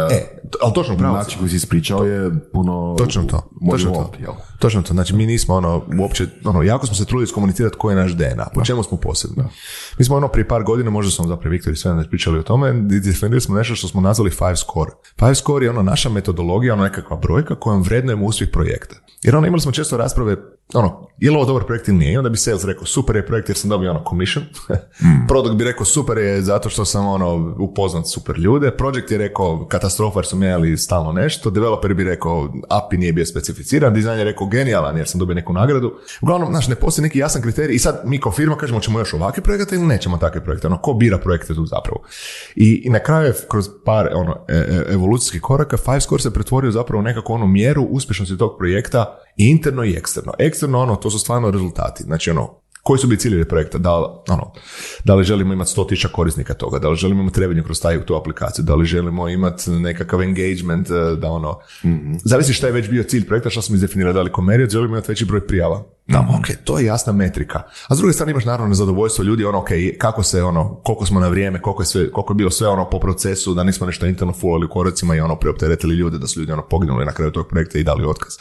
to- ali točno pravo. način koji si ispričao je puno... Točno to. Točno to. jel? Točno to. Znači, mi nismo ono, uopće, ono, jako smo se trudili iskomunicirati koji je naš DNA, po čemu smo posebni. Mi smo ono prije par godina, možda smo zapravo Viktor i sve pričali o tome, definirali smo nešto što smo nazvali five score. Five score je ono naša metodologija, ono nekakva brojka kojom vrednujemo uspjeh projekta. Jer ono, imali smo često rasprave, ono, je li ovo dobar projekt ili nije? I onda bi sales rekao, super je projekt jer sam dobio ono commission. Product bi rekao, super je zato što sam ono upoznat super ljude. Project je rekao, katastrofa jer su mijenjali stalno nešto. Developer bi rekao, API nije bio specificiran. Dizajn je rekao, genijalan jer sam dobio neku nagradu. Uglavnom, znaš, ne postoji neki jasan kriterij i sad mi kao firma kažemo, ćemo još ovakve projekte ili nećemo takve projekte. Ono, ko bira projekte tu zapravo? I, i na kraju je kroz par ono, e- e- evolucijskih koraka Five Score se pretvorio zapravo u nekakvu onu mjeru uspješnosti tog projekta interno i eksterno. Eksterno, ono, to su stvarno rezultati. Znači, ono, koji su bili ciljevi projekta, da, ono, da li želimo imati 100.000 korisnika toga, da li želimo imati revenue kroz taj, tu aplikaciju, da li želimo imati nekakav engagement, eh, da ono, zavisi šta je već bio cilj projekta, šta smo izdefinirali, da li komerijat, želimo imati veći broj prijava. Tamo, ok, to je jasna metrika. A s druge strane imaš naravno nezadovoljstvo ljudi, ono, ok, kako se, ono, koliko smo na vrijeme, koliko je, sve, koliko je bilo sve ono po procesu, da nismo nešto interno fulali u koracima i ono preopteretili ljude, da su ljudi ono poginuli na kraju tog projekta i dali otkaz.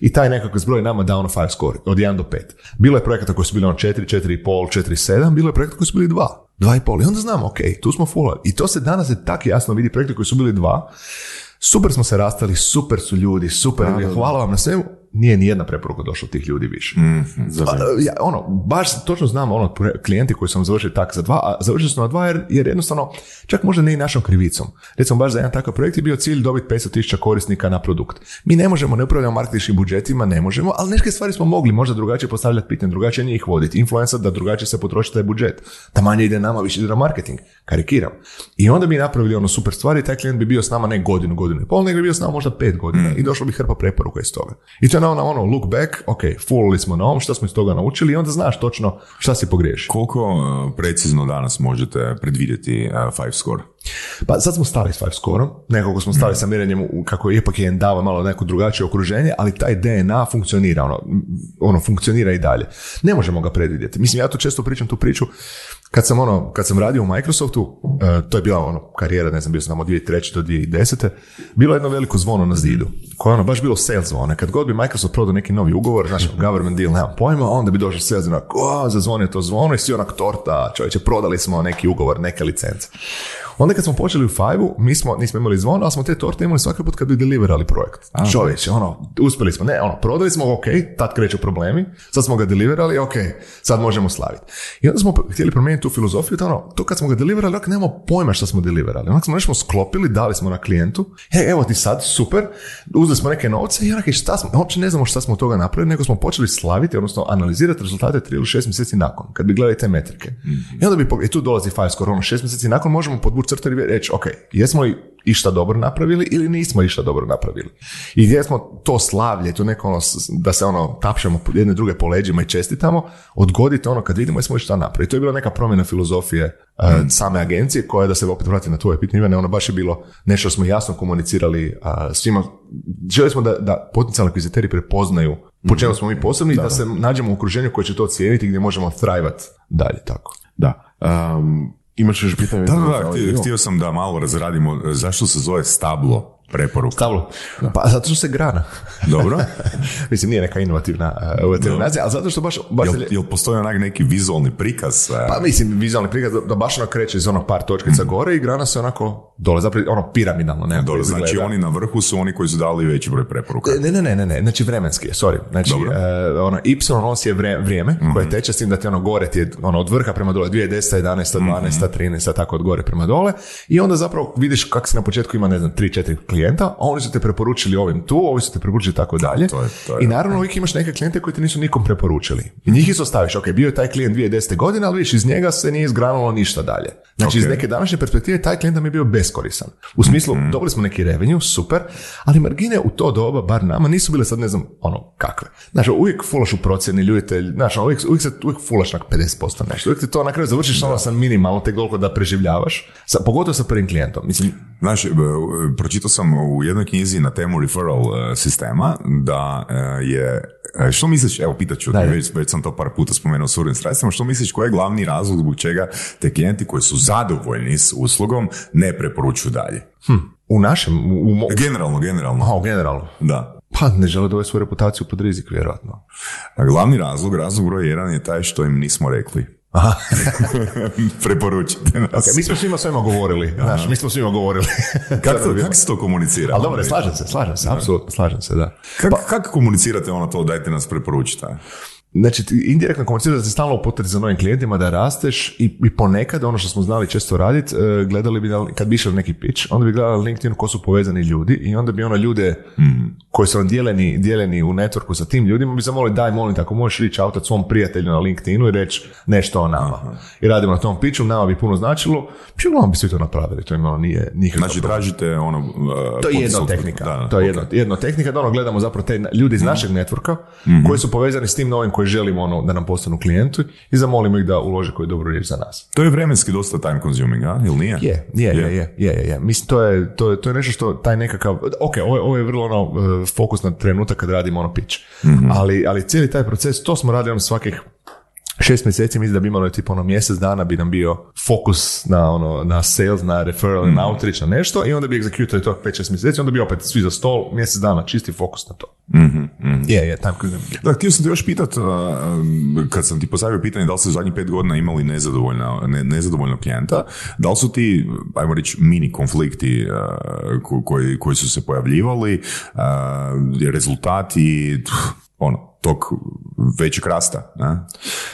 I taj nekako zbroj nama dao ono 5 score, od 1 do 5. Bilo je projekata koji su bili ono 4, 4,5, 4,7, bilo je projekata koji su bili 2, 2,5 i onda znamo, ok, tu smo fulali. I to se danas je tak jasno vidi, projekti koji su bili 2, super smo se rastali, super su ljudi, super, hvala vam na svemu, nije ni jedna preporuka došla od tih ljudi više. Pa, ja, ono, baš točno znamo ono, klijenti koji su nam završili tak za dva, a završili su na dva jer, jer jednostavno, čak možda ne i našom krivicom. Recimo, baš za jedan takav projekt je bio cilj dobiti 500.000 korisnika na produkt. Mi ne možemo, ne upravljamo marketinškim budžetima, ne možemo, ali neke stvari smo mogli možda drugačije postavljati pitanje, drugačije njih voditi, influencer da drugačije se potroši taj budžet. Da manje ide nama, više ide na marketing. Karikiram. I onda bi napravili ono super stvari, taj klijent bi bio s nama ne godinu, godinu i pol, nego bi bio s nama možda pet godina i došlo bi hrpa preporuka iz toga. I to je na ono, ono look back, ok, fulali smo na ovom, šta smo iz toga naučili i onda znaš točno šta si pogriješio. Koliko uh, precizno danas možete predvidjeti uh, five score? Pa sad smo stali s Five Score-om, nekako smo stali sa mirenjem kako ipak je dava malo neko drugačije okruženje, ali taj DNA funkcionira, ono, ono funkcionira i dalje. Ne možemo ga predvidjeti. Mislim, ja to često pričam tu priču, kad sam ono, kad sam radio u Microsoftu, e, to je bila ono karijera, ne znam, bio sam tamo od 2003. do 2010. Bilo je jedno veliko zvono na zidu, koje je ono baš bilo sales zvono. Kad god bi Microsoft prodao neki novi ugovor, znači government deal, nemam pojma, onda bi došao sales onak, zazvonio to zvono i svi onak torta, čovječe, prodali smo neki ugovor, neke licence. Onda kad smo počeli u Five-u, mi smo, nismo imali zvon, ali smo te torte imali svaki put kad bi deliverali projekt. Čovječe, ono, uspjeli smo, ne, ono, prodali smo, ok, tad kreću problemi, sad smo ga deliverali, ok, sad možemo slaviti. I onda smo htjeli promijeniti tu filozofiju, da ono, to kad smo ga deliverali, ok, nemamo pojma šta smo deliverali. Onak smo nešto sklopili, dali smo na klijentu, e, evo ti sad, super, uzeli smo neke novce i onak, šta smo, uopće ne znamo šta smo od toga napravili, nego smo počeli slaviti, odnosno analizirati rezultate tri ili šest mjeseci nakon, kad bi gledali te metrike. I onda bi, i tu dolazi Five Score, ono, šest mjeseci nakon možemo podvući i reći, ok, jesmo li išta dobro napravili ili nismo išta dobro napravili. I gdje smo to slavlje, to neko ono, da se ono tapšemo po- jedne druge po leđima i čestitamo, odgodite ono kad vidimo jesmo išta napravili. To je bila neka promjena filozofije uh, same agencije koja, da se opet vratim na tvoje pitanje, Ivane, ono baš je bilo nešto što smo jasno komunicirali uh, svima. Željeli smo da, da potencijalni akviziteri prepoznaju po čemu smo mi posebni i da se nađemo u okruženju koje će to cijeniti gdje možemo thrivat dalje tako. Da. Um, imaš još pitanje? Da, da, da, htio, htio sam da malo razradimo e, zašto se zove stablo preporuka. Stablo. Pa zato što se grana. Dobro? Mislim, nije neka inovativna uh, inovativna naziv, ali zato što baš... baš Jel, jel postoji onak neki vizualni prikaz? e, Pa mislim, vizualni prikaz da, da baš ono kreće iz onog par točkica gore i grana se onako dole, zapravo ono piramidalno. Ne, Dobro, znači oni na vrhu su oni koji su dali veći broj preporuka. Ne, ne, ne, ne, ne, znači vremenski je, sorry. Znači, Dobro. e, ono, y os je vre- vrijeme koje teče, s tim da ti ono gore ti je ono, od vrha prema dole, 2010, 11, 12, 13, tako od gore prema dole. I onda zapravo vidiš kako si na početku ima, ne znam, 3-4 klijenta, a oni su te preporučili ovim tu, ovi su te preporučili tako dalje. to je- to je- I naravno uvijek imaš neke klijente koji te nisu nikom preporučili. I njih isto staviš, ok, bio je taj klijent 2010. godine, ali vidiš, iz njega se nije izgranulo ništa dalje. Znači, iz Ok. neke današnje perspektive taj klijent nam je bio beskoristan. U smislu, Mhm. dobili smo neki revenue, super, ali margine u to doba, bar nama, nisu bile sad ne znam, ono, kakve. Znači, uvijek fulaš u procjeni, ljuditelj, znaš, ono, uvijek, uvijek, se, uvijek fulaš na 50% nešto. Uvijek ti to na kraju završiš ono sa minimalno, tek toliko da preživljavaš, sa, pogotovo sa prvim klijentom. Mislim, Znaš, e, pročitao sam u jednoj knjizi na temu referral e, sistema da e, je, što misliš, evo pitat ću, već, već sam to par puta spomenuo u surovim sredstvima, što misliš koji je glavni razlog zbog čega te klijenti koji su zadovoljni s uslugom ne preporučuju dalje? u našem, u, u mo- Generalno, generalno. Aha, generalno. Da. Pa ne žele dovesti svoju reputaciju pod rizik, vjerojatno. A glavni razlog, razlog broj jedan je taj što im nismo rekli. Aha. Preporučite nas. Mi smo svima svojima govorili, znaš, mi smo svima govorili. Kako, to- kako se to komunicira? Ali dobro, slažem se, slažem se, apsolutno, slažem se, da. Kako kako komunicirate ono to, dajte nas preporučite? Znači, indirektno komuniciraš da si stalno u potrezi za novim klijentima, da rasteš i, i ponekad, ono što smo znali često raditi, e, gledali bi, da, kad bi išli neki pitch, onda bi gledali LinkedIn ko su povezani ljudi i onda bi ono ljude koji su dijeleni, dijeleni u networku sa tim ljudima bi zamolili daj molim ako možeš reach outat svom prijatelju na LinkedInu i reći nešto o nama. I radimo na tom pitchu, nama bi puno značilo, pa uglavnom bi svi to napravili, to im ono nije nikakav Znači, problem. tražite ono... uh, To je jedna tehnika. Da, to je ok. jedna, tehnika da ono gledamo zapravo te ljude iz našeg networka koji su povezani s tim novim koji želimo ono, da nam postanu klijenti i zamolimo ih da ulože koju dobru riječ za nas. To je vremenski dosta time consuming, a? Ili nije? Je, je, je, je, je, je, je. Mislim, to je, to, je, to je nešto što taj nekakav, ok, ovo je, ovo je vrlo ono, e, fokus na trenutak kad radimo ono pitch, ali, ali cijeli taj proces, to smo radili ono svakih šest mjeseci, mislim da bi imalo tipa ono mjesec dana bi nam bio fokus na ono, na sales, na referral, na outreach, na nešto i onda bi egzekutali to 5-6 mjeseci, onda bi opet svi za stol, mjesec dana, čisti fokus na to. Je, je, time consuming. Da, htio sam te još pitat, uh, kad sam ti postavio pitanje da li ste u zadnjih pet godina imali nezadovoljna, ne, nezadovoljnog klijenta, da li su ti, ajmo reći, mini konflikti uh, ko- koji, koji su se pojavljivali, uh, rezultati, ono, tog većeg rasta, ne?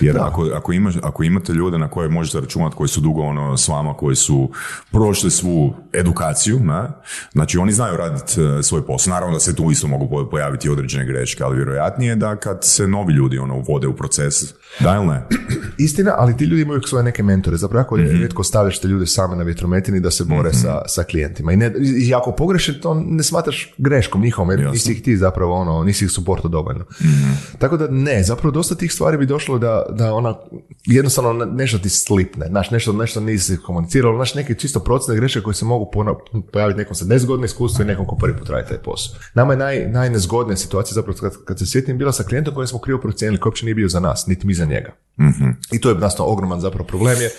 Jer ako, ako, imaš, ako imate ljude na koje možete računati, koji su dugo ono s vama, koji su prošli svu edukaciju, ne? znači oni znaju raditi e, svoj posao. Naravno da se tu isto mogu po- pojaviti određene greške, ali vjerojatnije je da kad se novi ljudi ono uvode u proces, da ili ne? Istina, ali ti ljudi imaju svoje neke mentore. Zapravo jako rijetko stavljaš te ljude same na vjetrometini da se bore sa, sa klijentima. I, ne, i ako pogreše, to ne smatraš greškom njihovom, jer Jasno. nisi ih ti zapravo, ono, nisi ih suporto dovoljno. Tako da ne, zapravo dosta tih stvari bi došlo da, da ona, jednostavno ne- nešto ti slipne, znaš, nešto, nešto nisi komuniciralo, znaš, neke čisto procene greške koje se mogu pojaviti nekom sa 10 godina iskustva i nekom ko prvi put radi taj posao. Nama je naj, najnezgodnija situacija zapravo kad, kad se sjetim bila sa klijentom koji smo krivo procijenili, koji uopće nije bio za nas, niti mi za njega. I to je nastao ogroman zapravo problem je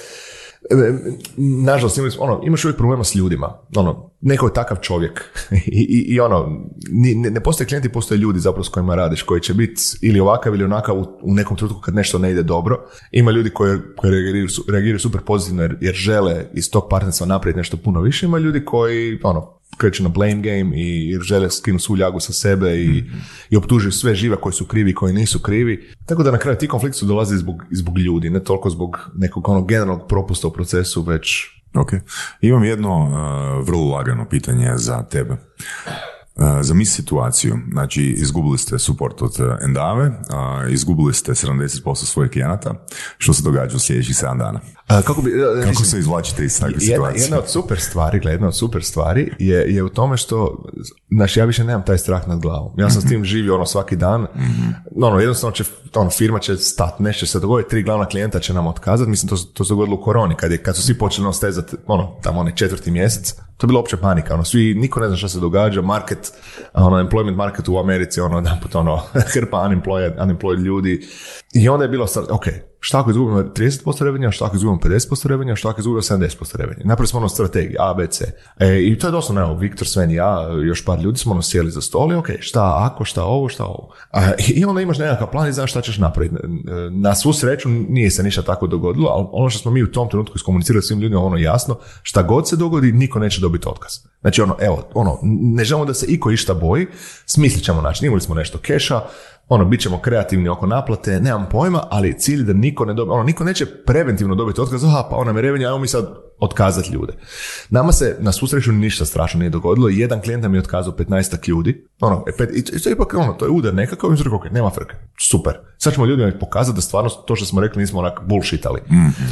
nažalost, imali smo, ono, imaš uvijek problema s ljudima. Ono, neko je takav čovjek. I, i, i ono, ne, ne postoje klijenti, postoje ljudi zapravo s kojima radiš, koji će biti ili ovakav ili onakav u, u nekom trenutku kad nešto ne ide dobro. Ima ljudi koji, koji reagiraju, reagiraju super pozitivno jer, jer žele iz tog partnerstva napraviti nešto puno više. Ima ljudi koji, ono, kreću na blame game i žele skinuti svu ljagu sa sebe i, i optužuju sve žive koji su krivi i koji nisu krivi. Tako da na kraju ti konflikti su dolaze zbog, zbog ljudi, ne toliko zbog nekog onog generalnog propusta u procesu, već Ok. Imam jedno uh, vrlo lagano pitanje za tebe. Uh, zamisli situaciju, znači izgubili ste support od uh, Endave, a izgubili ste 70% svojih klijenata, što se događa u sljedećih 7 dana? Kako bi, e, Kako mislim, se izvlačite iz takve jedna, situacije? jedna od super stvari, gle, jedna od super stvari je, je u tome što, znaš, ja više nemam taj strah nad glavom. Ja sam s tim živio ono svaki dan. Ono, jednostavno će, ono, firma će stat, neće se dogoditi, tri glavna klijenta će nam otkazati. Mislim, to, to se dogodilo u koroni, kad, je, kad su svi počeli ono stezati, ono, tamo onaj četvrti mjesec. To je bila opća panika, ono, svi, niko ne zna šta se događa, market, ono, employment market u Americi, ono, jedan put, ono, hrpa unemployed, unemployed ljudi. I onda je bilo, ok, šta ako izgubimo 30% revenja, šta ako izgubimo 50% revenja, šta ako izgubimo 70% revenja. Napravili smo ono strategiju, A, B, C. E, I to je doslovno, evo, Viktor, Sven i ja, još par ljudi smo ono sjeli za stol i ok, šta ako, šta ovo, šta ovo. A, I onda imaš nekakav plan i znaš šta ćeš napraviti. Na svu sreću nije se ništa tako dogodilo, ali ono što smo mi u tom trenutku iskomunicirali svim ljudima ono jasno, šta god se dogodi, niko neće dobiti otkaz. Znači ono, evo, ono, ne želimo da se iko išta boji, smislit ćemo način, imali smo nešto keša, ono, bit ćemo kreativni oko naplate, nemam pojma, ali cilj je da niko ne dobije, ono, niko neće preventivno dobiti otkaz, aha, pa ona me revenja, ajmo mi sad otkazati ljude. Nama se na svu sreću ništa strašno nije dogodilo, jedan klijent nam je otkazao 15 ljudi, ono, e, pet, i to je ipak, ono, to je udar nekakav, i mi smo rekli, ok, nema frke, super. Sad ćemo ljudima pokazati da stvarno to što smo rekli nismo onak bullshitali.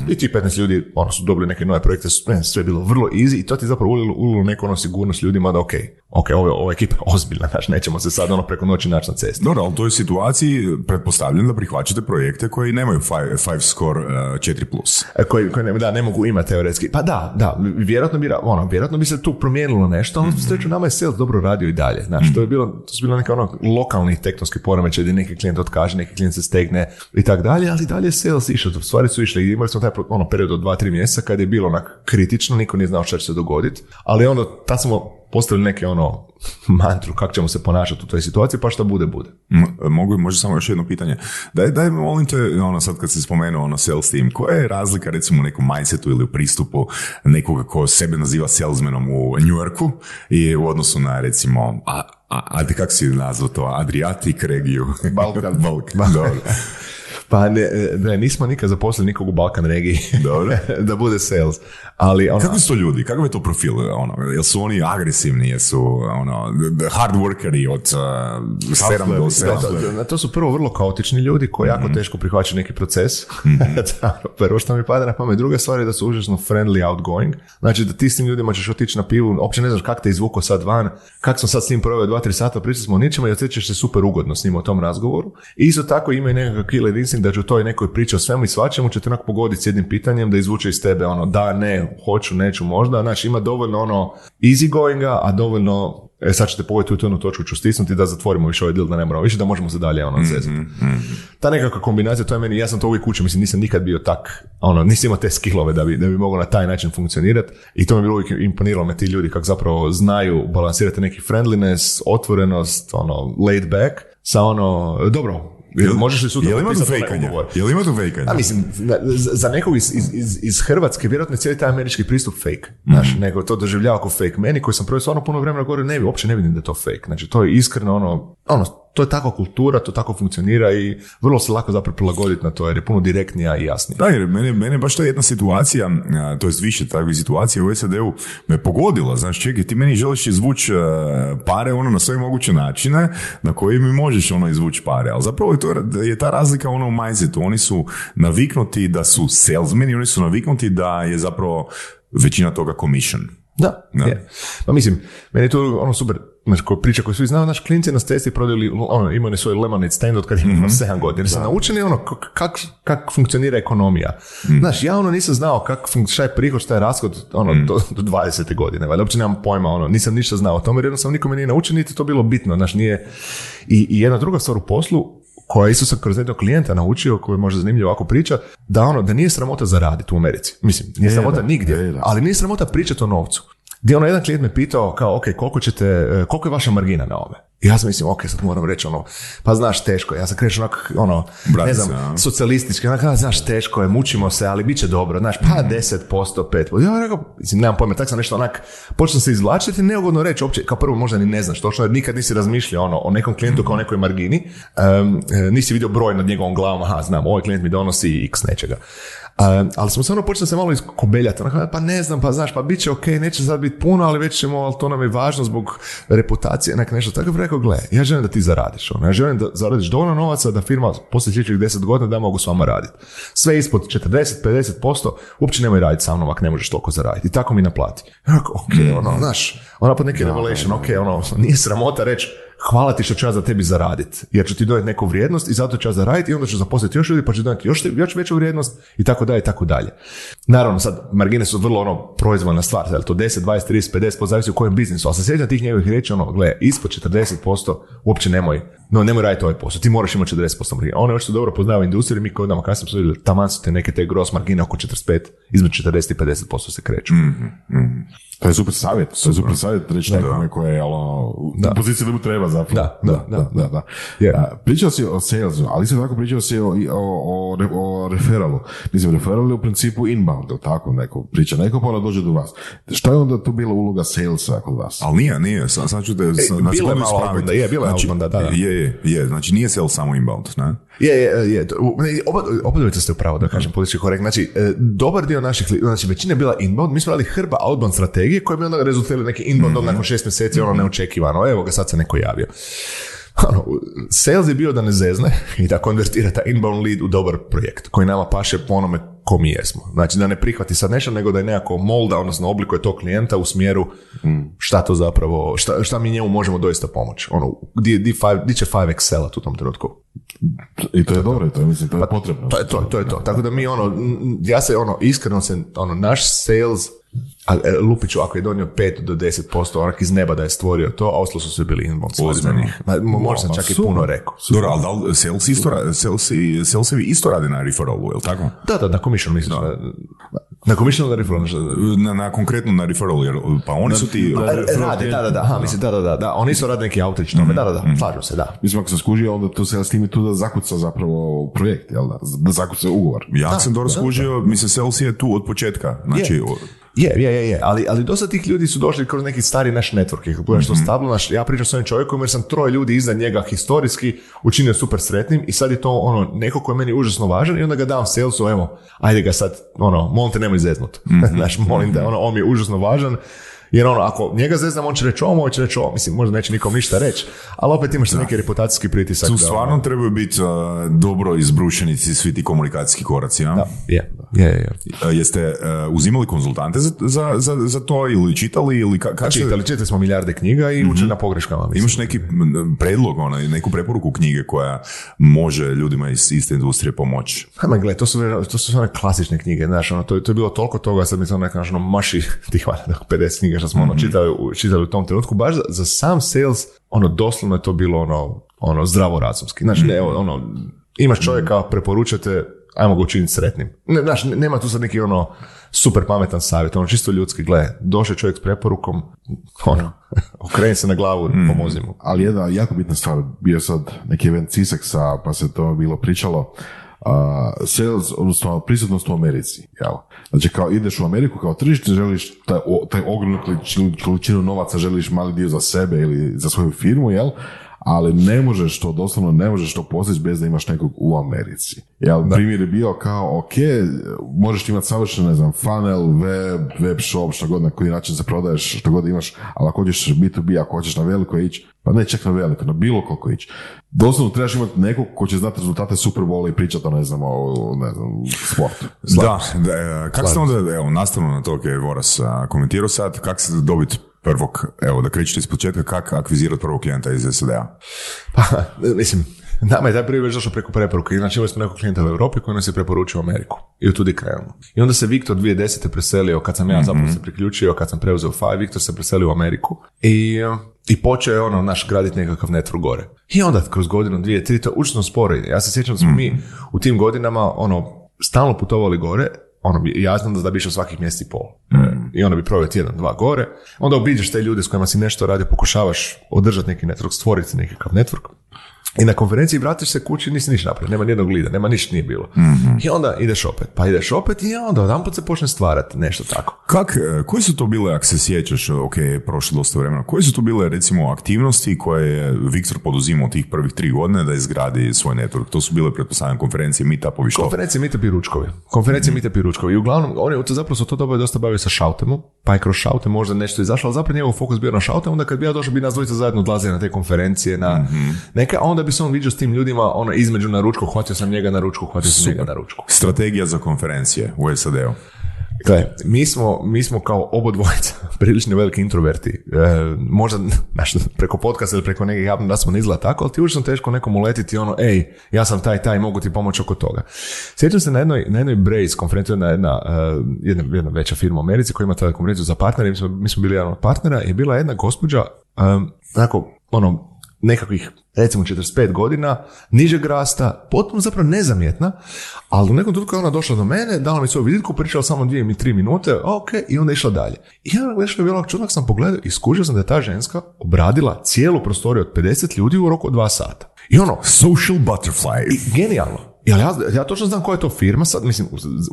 I ti 15 ljudi, ono, su dobili neke nove projekte, sve sve je bilo vrlo easy i to ti je zapravo ulilo, ulilo neku ono sigurnost ljudima da ok, ok, ovo, ova ekipa je ozbiljna, znaš, nećemo se sad ono preko noći naći na cesti. Dobro, ali u toj situaciji pretpostavljam da prihvaćate projekte koji nemaju 5 score uh, 4+. E, koji, koji ne, da, ne mogu imati teoretski. Pa da, da, vjerojatno bi, ono, vjerojatno bi se tu promijenilo nešto, ali mm sreću nama je sales dobro radio i dalje. Znaš, to je bilo, to su bilo neke ono lokalni tektonski poremećaj gdje neki klijent otkaže, neki klijent se stegne i tak dalje, ali dalje je sales išao, stvari su išle i imali smo taj ono, period od 2-3 mjeseca kad je bilo onak kritično, niko nije znao šta će se dogoditi, ali onda tad smo postavili neke ono mantru kako ćemo se ponašati u toj situaciji, pa šta bude, bude. Mogu možda samo još jedno pitanje. Daj, daj molim te, ono sad kad si spomenuo ono sales team, koja je razlika recimo u nekom mindsetu ili u pristupu nekoga ko sebe naziva salesmanom u New Yorku i u odnosu na recimo, a, a, a kako si nazvao to, Adriatic regiju? Balkan. Balkan, dobro. Pa ne, ne, nismo nikad zaposlili nikog u Balkan regiji Dobro. da bude sales. Ali ono, Kako su to ljudi? Kakav je to profil? Ono, jel su oni agresivni? Jesu ono, hard workeri od uh, 7 do Da, 7? to, da, to su prvo vrlo kaotični ljudi koji jako teško prihvaćaju neki proces. Da, Prvo što mi pada na pamet. Druga stvar je da su užasno friendly, outgoing. Znači da ti s tim ljudima ćeš otići na pivu, uopće ne znaš kak te izvuko sad van, kak sam sad s njim proveo dva, tri sata, pričali smo o ničemu i osjećaš se super ugodno s njim u tom razgovoru. I isto tako imaju nekakav killer instinct da će u toj nekoj priči o svemu i svačemu će te onak pogoditi s jednim pitanjem da izvuče iz tebe ono da, ne, hoću, neću, možda. Znači ima dovoljno ono easy goinga, a dovoljno e, sad ćete pogoditi u tu jednu točku ću stisnuti da zatvorimo više ovaj deal, da ne moramo više, da možemo se dalje ono zezati. Ta nekakva kombinacija, to je meni, ja sam to uvijek učio, mislim nisam nikad bio tak, ono, nisam imao te skillove da bi, da bi mogao na taj način funkcionirati i to mi je bilo uvijek imponiralo me ti ljudi kako zapravo znaju balansirati neki friendliness, otvorenost, ono, laid back, sa ono, dobro, Jel- možeš li sutra Jel ima tu? Jel ima tu fejkanja? A mislim, za nekog iz, iz, iz, iz Hrvatske, vjerojatno je cijeli taj američki pristup fake. Znaš, nego to doživljava kao fake. Meni koji sam prvo stvarno puno vremena govorio, ne, uopće ne vidim da je to fake. Znači, to je iskreno ono, ono, to je takva kultura, to tako funkcionira i vrlo se lako zapravo prilagoditi na to jer je puno direktnija i jasnija. Da, jer mene, mene baš ta jedna situacija, to jest više takvih situacija u SAD-u me pogodila. Znaš, čekaj, ti meni želiš izvući a, pare ono na sve moguće načine na koji mi možeš ono izvući pare. Ali zapravo je, to, je ta razlika ono u mindsetu. Oni su naviknuti da su salesmeni, oni su naviknuti da je zapravo većina toga commission. Da, Da. je. Pa mislim, meni je to ono super, znaš, ko priča koju svi znaju, naš klinci na cesti prodali, ono, imaju svoj lemonade stand od kad imaju mm 7 godina, jer su naučeni ono, k- kak, kak funkcionira ekonomija. Znaš, ja ono nisam znao kak fun- šta je prihod, šta je rashod, ono, do, do 20. godine, valjda uopće nemam pojma, ono, nisam ništa znao o tome, jer jednostavno nikome nije naučen, niti je to bilo bitno, znaš, nije, i, i jedna druga stvar u poslu, koja isto sam kroz jednog klijenta naučio, koji je možda zanimljivo ovako priča, da ono, da nije sramota zaraditi u Americi. Mislim, nije Je, sramota nigdje, je, da. ali nije sramota pričati o novcu. Gdje ono, jedan klijent me pitao, kao, ok, koliko ćete, e, koliko je vaša margina na ove? I ja sam mislim, ok, sad moram reći ono, pa znaš, teško je. Ja sam kreću onak, ono, Brati ne se, znam, socijalistički, onak, a, znaš, teško je, mučimo se, ali bit će dobro, znaš, pa 10%, 5%. Ja rekao, mislim, nemam pojma, tak sam nešto onak, počeo sam se izvlačiti, neugodno reći, uopće, kao prvo možda ni ne znaš točno, jer nikad nisi razmišljao ono, o nekom klijentu kao o nekoj margini, e, nisi vidio broj nad njegovom glavom, aha, znam, ovaj klijent mi donosi x nečega. Ali smo se ono počeli se malo iskobeljati, pa ne znam, pa znaš, pa bit će ok, neće sad biti puno, ali već ćemo, ali to nam je važno zbog reputacije, nek nešto tako, rekao, gle, ja želim da ti zaradiš, ono, ja želim da zaradiš dovoljno novaca da firma poslije sljedećih 10 godina da mogu s vama raditi. Sve ispod 40-50% uopće nemoj raditi sa mnom ako ne možeš toliko zaraditi. I tako mi naplati. Ja ok, ono, znaš, ono pod neki revelation, ok, ono, nije sramota reći, hvala ti što ću ja za tebi zaraditi, jer ću ti donijeti neku vrijednost i zato ću ja zaraditi i onda ću zaposliti još ljudi pa ću donijeti još, još veću vrijednost i tako dalje i tako dalje. Naravno, sad, margine su vrlo ono proizvoljna stvar, je to 10, 20, 30, 50, zavisi u kojem biznisu, ali se sjećam tih njegovih riječi, ono, gle, ispod 40% uopće nemoj, no nemoj raditi ovaj posao, ti moraš imati 40% margine. One očito dobro poznaju industriju, mi koji nama kasnije smo vidjeli, taman su te neke te gross margine oko 45, između 40 i 50% se kreću. To je super savjet, to je super savjet reći nekome koje je ono, u poziciji da mu treba zapravo. Da, da, da, da. da. Je. A, pričao si o salesu, ali isto tako pričao si o, o, o, o referalu. Mislim, referal je u principu inbound, ili tako neko priča, neko pa dođe do vas. Šta je onda tu bila uloga salesa kod vas? Ali nije, nije, sad, sad ću te na bilo je malo je, bilo je znači, da, da. Je, je, je, znači nije sales samo inbound, ne? Je, je, je. Oba, ste u pravu, da kažem politički korekt. Znači, e, dobar dio naših, znači većina je bila inbound, mi smo radili hrba outbound strategije koje bi onda rezultirali neki inbound mm nakon šest mjeseci, ono neočekivano, evo ga sad se neko javio. Ono, sales je bio da ne zezne i da konvertira taj inbound lead u dobar projekt koji nama paše po onome ko mi jesmo. Znači da ne prihvati sad nešto, nego da je nekako molda, odnosno oblikuje tog klijenta u smjeru šta to zapravo, šta, šta mi njemu možemo doista pomoći. Ono, di, di, five, di će 5 Excela u tom trenutku? I to je dobro, to je, mislim, to je potrebno. To je to, to je to. Tako da mi ono, ja se ono, iskreno se, ono, naš sales, a, e, Lupiću ako je donio 5 do 10% onak iz neba da je stvorio to, a ostalo su sve bili inbound mo- možda sam čak i puno rekao. Dobro, ali da li sales isto, sales, salesevi isto rade na referalu, je li tako? Da, da, na commission misliš. Da. Na commission da referral. Na, na konkretno na referalu, jer pa oni su ti... Rade, da, da, da, aha, mislim, da, da, da, da, oni su rade neki outreach tome, da, da, da, slažem se, da. Mislim, ako sam skužio, onda tu sales team je tu da zakuca zapravo projekt, jel da? Da zakuca ugovor. Ja sam dobro skužio, mislim, sales je tu od početka. Znači, Je. Je, je, je, ali, ali dosta tih ljudi su došli kroz neki stari naš network, kako gledaš to stabilno, naš, ja pričam s ovim čovjekom jer sam troje ljudi iza njega historijski učinio super sretnim i sad je to ono, neko ko je meni užasno važan i onda ga dam salesu, evo, ajde ga sad, ono, molim te nemoj zeznut, znaš, molim te, ono, on mi je užasno važan, jer ono, ako njega zeznam, on će reći ovo, on će reći ovo, mislim, možda neće nikom ništa reći, ali opet imaš neki reputacijski pritisak. tu da, stvarno ono, trebaju biti uh, dobro izbrušeni svi ti komunikacijski koraci, ja? da, je, je, je, je. Uh, Jeste uh, uzimali konzultante za, za, za, za to ili čitali ili ka, se- Čitali, čitali smo milijarde knjiga i učili na pogreškama. Mislim. Imaš neki predlog, ono, neku preporuku knjige koja može ljudima iz iste industrije pomoći? Hajme, gle, to su, to su klasične knjige, znaš, ono, to, to je bilo toliko toga, sad mi to neka, ono, maši tih, valjda, 50 knjiga što smo, ono, čitali, u- čitali u tom trenutku, baš za, za sam sales, ono, doslovno je to bilo, ono, ono, zdravorazumski, znači, ne, ono, imaš čovjeka, preporučate, ajmo ga učiniti sretnim. Ne, znaš, ne- nema tu sad neki, ono, super pametan savjet, ono, čisto ljudski, gle, došao je čovjek s preporukom, ono, okreni se na glavu, pomozi mu. Ali jedna jako bitna stvar, bio sad neki event CISEX-a, pa se to bilo pričalo, sales, odnosno prisutnost u Americi. Jel? Znači kao ideš u Ameriku kao tržište, želiš taj, taj ogromnu količinu novaca, želiš mali dio za sebe ili za svoju firmu, jel? Ali ne možeš to, doslovno ne možeš to postići bez da imaš nekog u Americi. Jel, primjer je bio kao, ok, možeš imati savršen, ne znam, funnel, web, web shop, što god na koji način se prodaješ, što god imaš, ali ako hoćeš B2B, ako hoćeš na veliko ići, pa ne čak na veliko, na bilo koliko ići. Doslovno trebaš imati nekog ko će znati rezultate Super Bowl i pričati o, ne znam, o, ne znam, sportu. Da, da e, kako ste onda, evo, nastavno na to je Voras komentirao sad, kako ste dobiti prvog, evo, da krećete iz početka, kako akvizirati prvog klijenta iz SAD-a? Pa, mislim, nama je taj prvi već došao preko preporuke. Znači imali smo nekog klijenta u Europi koji nas je preporučio u Ameriku. I od tudi krenemo. I onda se Viktor 2010. preselio, kad sam ja zapravo se priključio, kad sam preuzeo Five, Viktor se preselio u Ameriku. I, i počeo je ono naš graditi nekakav network gore. I onda kroz godinu, dvije, tri, to učinu sporo ide. Ja se sjećam da smo mi u tim godinama ono, stalno putovali gore, ono, bi- ja znam da, bi išao svakih mjeseci i pol. E, I onda bi proveo tjedan, dva gore. Onda obiđeš te ljude s kojima si nešto radio, pokušavaš održati neki network, stvoriti nekakav network. I na konferenciji vratiš se kući, nisi ništa napravio, nema nijednog lida, nema ništa nije bilo. I onda ideš opet, pa ideš opet i onda odjedanput se počne stvarati nešto tako. Kak, e, koji su to bile, ako se sjećaš, ok, prošlo dosta vremena, koje su to bile, recimo, aktivnosti koje je Viktor poduzimao tih prvih tri godine da izgradi svoj network? To su bile, pretpostavljam, konferencije, meetupovi, što? Konferencije Meetup i ručkovi. Konferencije Meetup i ručkovi. I uglavnom, on je to zapravo se to doba dosta bavio sa šautemom, pa je kroz šaute možda nešto izašlo, ali zapravo njegov fokus bio na šaute, onda kad bi ja došao bi nas dvojica zajedno odlazili na te konferencije, na neke, a onda bi se on viđao s tim ljudima, ono, između na ručku, hvatio sam njega na ručku, hvatio sam njega na ručku. Strategija za konferencije u SAD-u. Gle, mi smo, mi smo kao obodvojica prilično veliki introverti. E, možda znaš, preko podcasta ili preko nekih javnih da smo ne izgleda tako, ali ti užasno teško nekom uletiti ono, ej, ja sam taj, taj, mogu ti pomoći oko toga. Sjećam se na jednoj, na jednoj Braze konferenciji, jedna, jedna, e, jedna, jedna veća firma u Americi koja ima tada konferenciju za partnere, mi smo, mi smo bili jedan od partnera, je bila jedna gospođa, um, onako, ono, nekakvih recimo 45 godina, nižeg rasta, potpuno zapravo nezamjetna, ali u nekom trenutku je ona došla do mene, dala mi svoju vizitku, pričala samo dvije mi tri minute, ok, i onda išla dalje. I ja nešto je bilo čudak sam pogledao i skužio sam da je ta ženska obradila cijelu prostoriju od 50 ljudi u roku od dva sata. I ono, Social butterfly. i genijalno. Ja, ja, ja točno znam koja je to firma, sad mislim,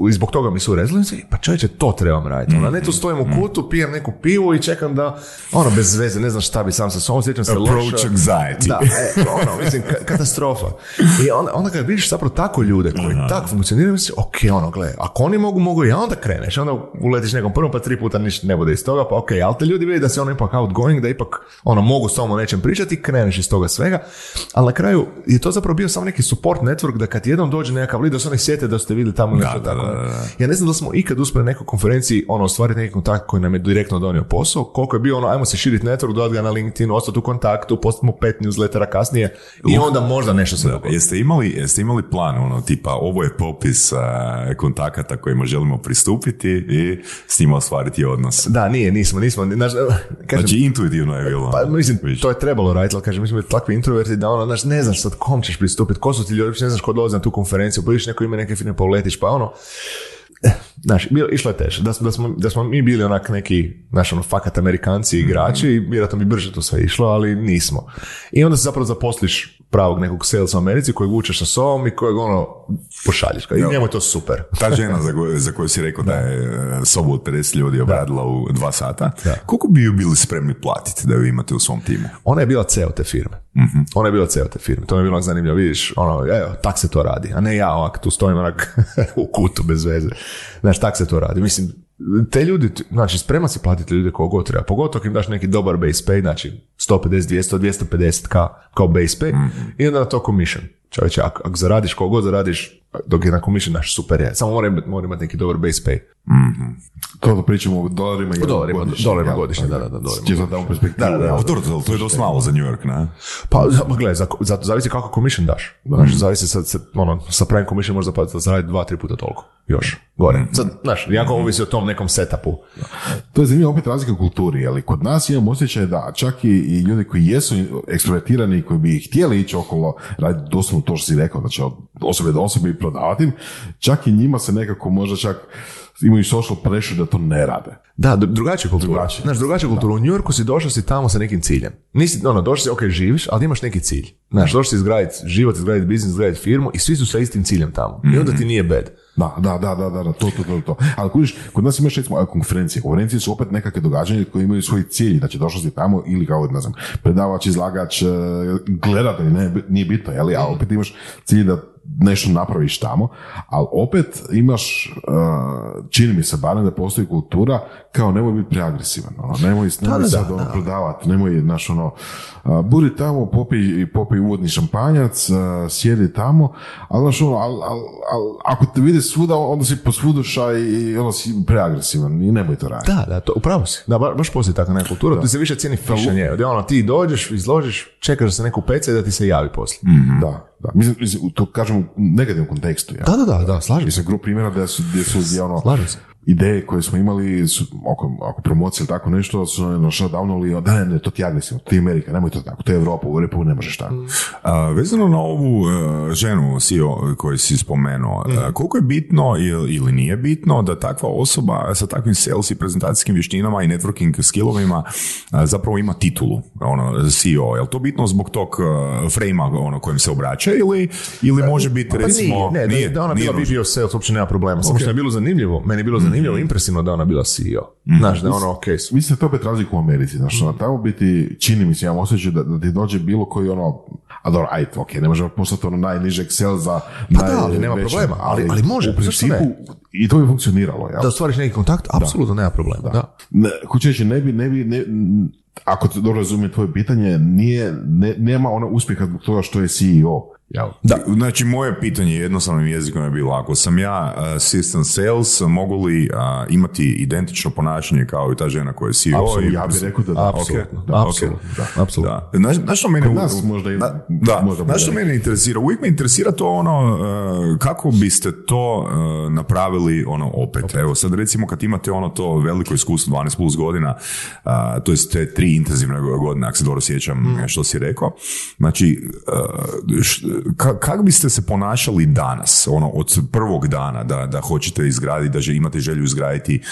i zbog toga mi su urezali, i pa čovječe, to trebam raditi. Ona, ne tu stojim u kutu, pijem neku pivu i čekam da, ono, bez veze, ne znam šta bi sam sa sobom, sjećam se Approach loše. anxiety. Da, e, ono, mislim, ka- katastrofa. I onda, onda kad vidiš zapravo tako ljude koji tako funkcioniraju, misliš, ok, ono, gle, ako oni mogu, mogu ja, onda kreneš, onda uletiš nekom prvom, pa tri puta ništa ne bude iz toga, pa ok, ali te ljudi vidi da se ono ipak outgoing, da ipak, ono, mogu s tobom o nečem pričati, kreneš iz toga svega, ali na kraju je to zapravo bio samo neki support network, da kad jednom dođe nekakav lid, da se oni sjete da ste vidjeli tamo nešto da, tako. da, da. Ja ne znam da smo ikad uspjeli na nekoj konferenciji ono, ostvariti neki kontakt koji nam je direktno donio posao, koliko je bio ono, ajmo se širiti network, dodati ga na LinkedIn, ostati u kontaktu, postamo pet newslettera kasnije i onda možda nešto se dogodi. jeste imali, jeste imali plan, ono, tipa, ovo je popis a, kontakata kojima želimo pristupiti i s njima ostvariti odnos. Da, nije, nismo, nismo. Znaš, kažem, Znači, intuitivno je bilo. Pa mislim, to je trebalo raditi, ali kažem, mi smo bili takvi introverti da ono, znaš, ne znaš sad kom ćeš pristupiti, ko su ti ljudi, ne znaš ko dolazi na tu konferenciju, pa neko ime neke firme pa uletiš, pa ono, eh, Znaš, išlo je teže. Da, da, smo, da smo mi bili onak neki, znaš, ono, fakat amerikanci igrači, i vjerojatno bi brže to sve išlo, ali nismo. I onda se zapravo zaposliš pravog nekog salesa u Americi kojeg vučeš sa sobom i kojeg ono pošalješ. I njemu je to super. Ta žena za koju, za koju si rekao da je e, sobu od 50 ljudi obradila u dva sata, koliko bi ju bili spremni platiti da ju imate u svom timu? Ona je bila CEO te firme. Ona je bila CEO te firme. To mi je bilo zanimljivo. Vidiš, ono, evo, tak se to radi. A ne ja ovak tu stojim onak u kutu bez veze. Znaš, tak se to radi. Mislim, te ljudi, znači, sprema si platiti ljude kogo god treba. Pogotovo ako im daš neki dobar base pay, znači 150, 200, 250 ka, kao base pay i onda na to commission. Čovječe, ako, ako zaradiš kogo zaradiš, dok je na commission naš super je. Samo mora imati, mora imati neki dobar base pay. To da pričamo o dolarima i dolarima, godišnje, dolarima godišnje, da, da, da, dolarima da. Da, da, da. jel? A dobro, to, je dosta malo za New York, ne? Pa, pa gledaj, za, za, zavisi kako commission daš. Znaš, zavisi sa, sa, ono, sa pravim commission možda pa zaraditi dva, tri puta toliko. Još, gore. Sad, znaš, jako ovisi o tom nekom setupu. To je zanimljivo opet razlika u kulturi, ali kod nas imamo osjećaj da čak i, i ljudi koji jesu ekstrovertirani, koji bi htjeli ići okolo, raditi doslovno to što si rekao, znači od osobe do osobe i prodavati im, čak i njima se nekako možda čak imaju social pressure da to ne rade. Da, dru- drugačija kultura. Drugačije. Znaš, drugačija kultura. U New Yorku si došao si tamo sa nekim ciljem. Nisi, ono, došao si, ok, živiš, ali imaš neki cilj. Znaš, došao si izgraditi život, izgraditi biznis, izgraditi firmu i svi su sa istim ciljem tamo. I onda ti nije bad. Da, da, da, da, da, to, to, to, to. Ali kužiš, kod nas imaš recimo konferencije. Konferencije su opet nekakve događanja koje imaju svoj cilj. Znači došao si tamo ili kao, ne znam, predavač, izlagač, e, gledatelj, ne, nije bitno, jel? A opet imaš cilj da nešto napraviš tamo, ali opet imaš, uh, čini mi se barem da postoji kultura kao nemoj biti preagresivan, ono, nemoj, nemoj da, sad da, ono, da. prodavati, nemoj, znaš, ono, budi tamo, popij, popij uvodni šampanjac, sjedi tamo, ali, znaš, ono, al, al, al- ako te vidi svuda, onda si posvuduša i, i onda si preagresivan i nemoj to raditi. Da, da, to, upravo si. Da, ba- baš postoji takva neka kultura. Tu se više cijeni fišanje. Ono, ti dođeš, izložiš, čekaš da se neko peca i da ti se javi poslije. Da, da. Mislim, mislim, to kažem u negativnom kontekstu. Ja. Da, da, da, da, slažem se. Mislim, grup primjera da su, gdje su gdje ono, Slažem se. Ideje koje smo imali su, oko, oko promocije ili tako nešto, su ono shutdownuli, da ne, ne, to ti agresivno, to je Amerika, nemoj to tako, to je Evropa, u Europu ne možeš tako. A, vezano na ovu e, ženu CEO koju si spomenuo, e, koliko je bitno ili, ili nije bitno da takva osoba sa takvim sales i prezentacijskim vještinama i networking skillovima a, zapravo ima titulu, ono, CEO. Je li to bitno zbog tog uh, frame ono, kojem se obraća ili, ili može biti Pa recimo... nije, ne, da- da ona bila nužno. BBO sales, uopće nema problema. Samo što je bilo zanimljivo, meni je bilo zanimljivo, impresivno da ona bila CEO. Znaš, da je ono, ok, Mislim da to opet razliku u Americi, znaš, ono, tamo biti, čini mi se, imam osjećaj da, da ti dođe bilo koji ono, a dobro, ajde, ok, ne možemo poslati ono najnižeg salesa, Pa da, ali nema najvećeg, problema, ali- ali može, u principu, ne? i to bi funkcioniralo, jel? da ostvariš neki kontakt, apsolutno nema problema, da. Ne, hoću reći, ne bi, ne bi, ne, ako te dobro razumijem tvoje pitanje, nije, ne, nema ono uspjeha zbog toga što je CEO, jel? Da, znači moje pitanje jednostavnim jezikom je bilo, ako sam ja uh, assistant sales, mogu li uh, imati identično ponašanje kao i ta žena koja je CEO? Apsolutno, i- ja bih rekao da da. Apsolutno, apsolutno, da, apsolutno. Da. Znaš što mene... Nas možda i- Da, da. možda što mene interesira? Uvijek me interesira to ono, uh, kako biste to uh, napravili ono opet. Evo sad recimo kad imate ono to veliko iskustvo, 12 plus godina, uh, to jest te tri intenzivne godine, ako se dobro sjećam Mm. što si rekao, znači, uh, š- ka- kako biste se ponašali danas, ono, od prvog dana da, da hoćete izgraditi, da že imate želju izgraditi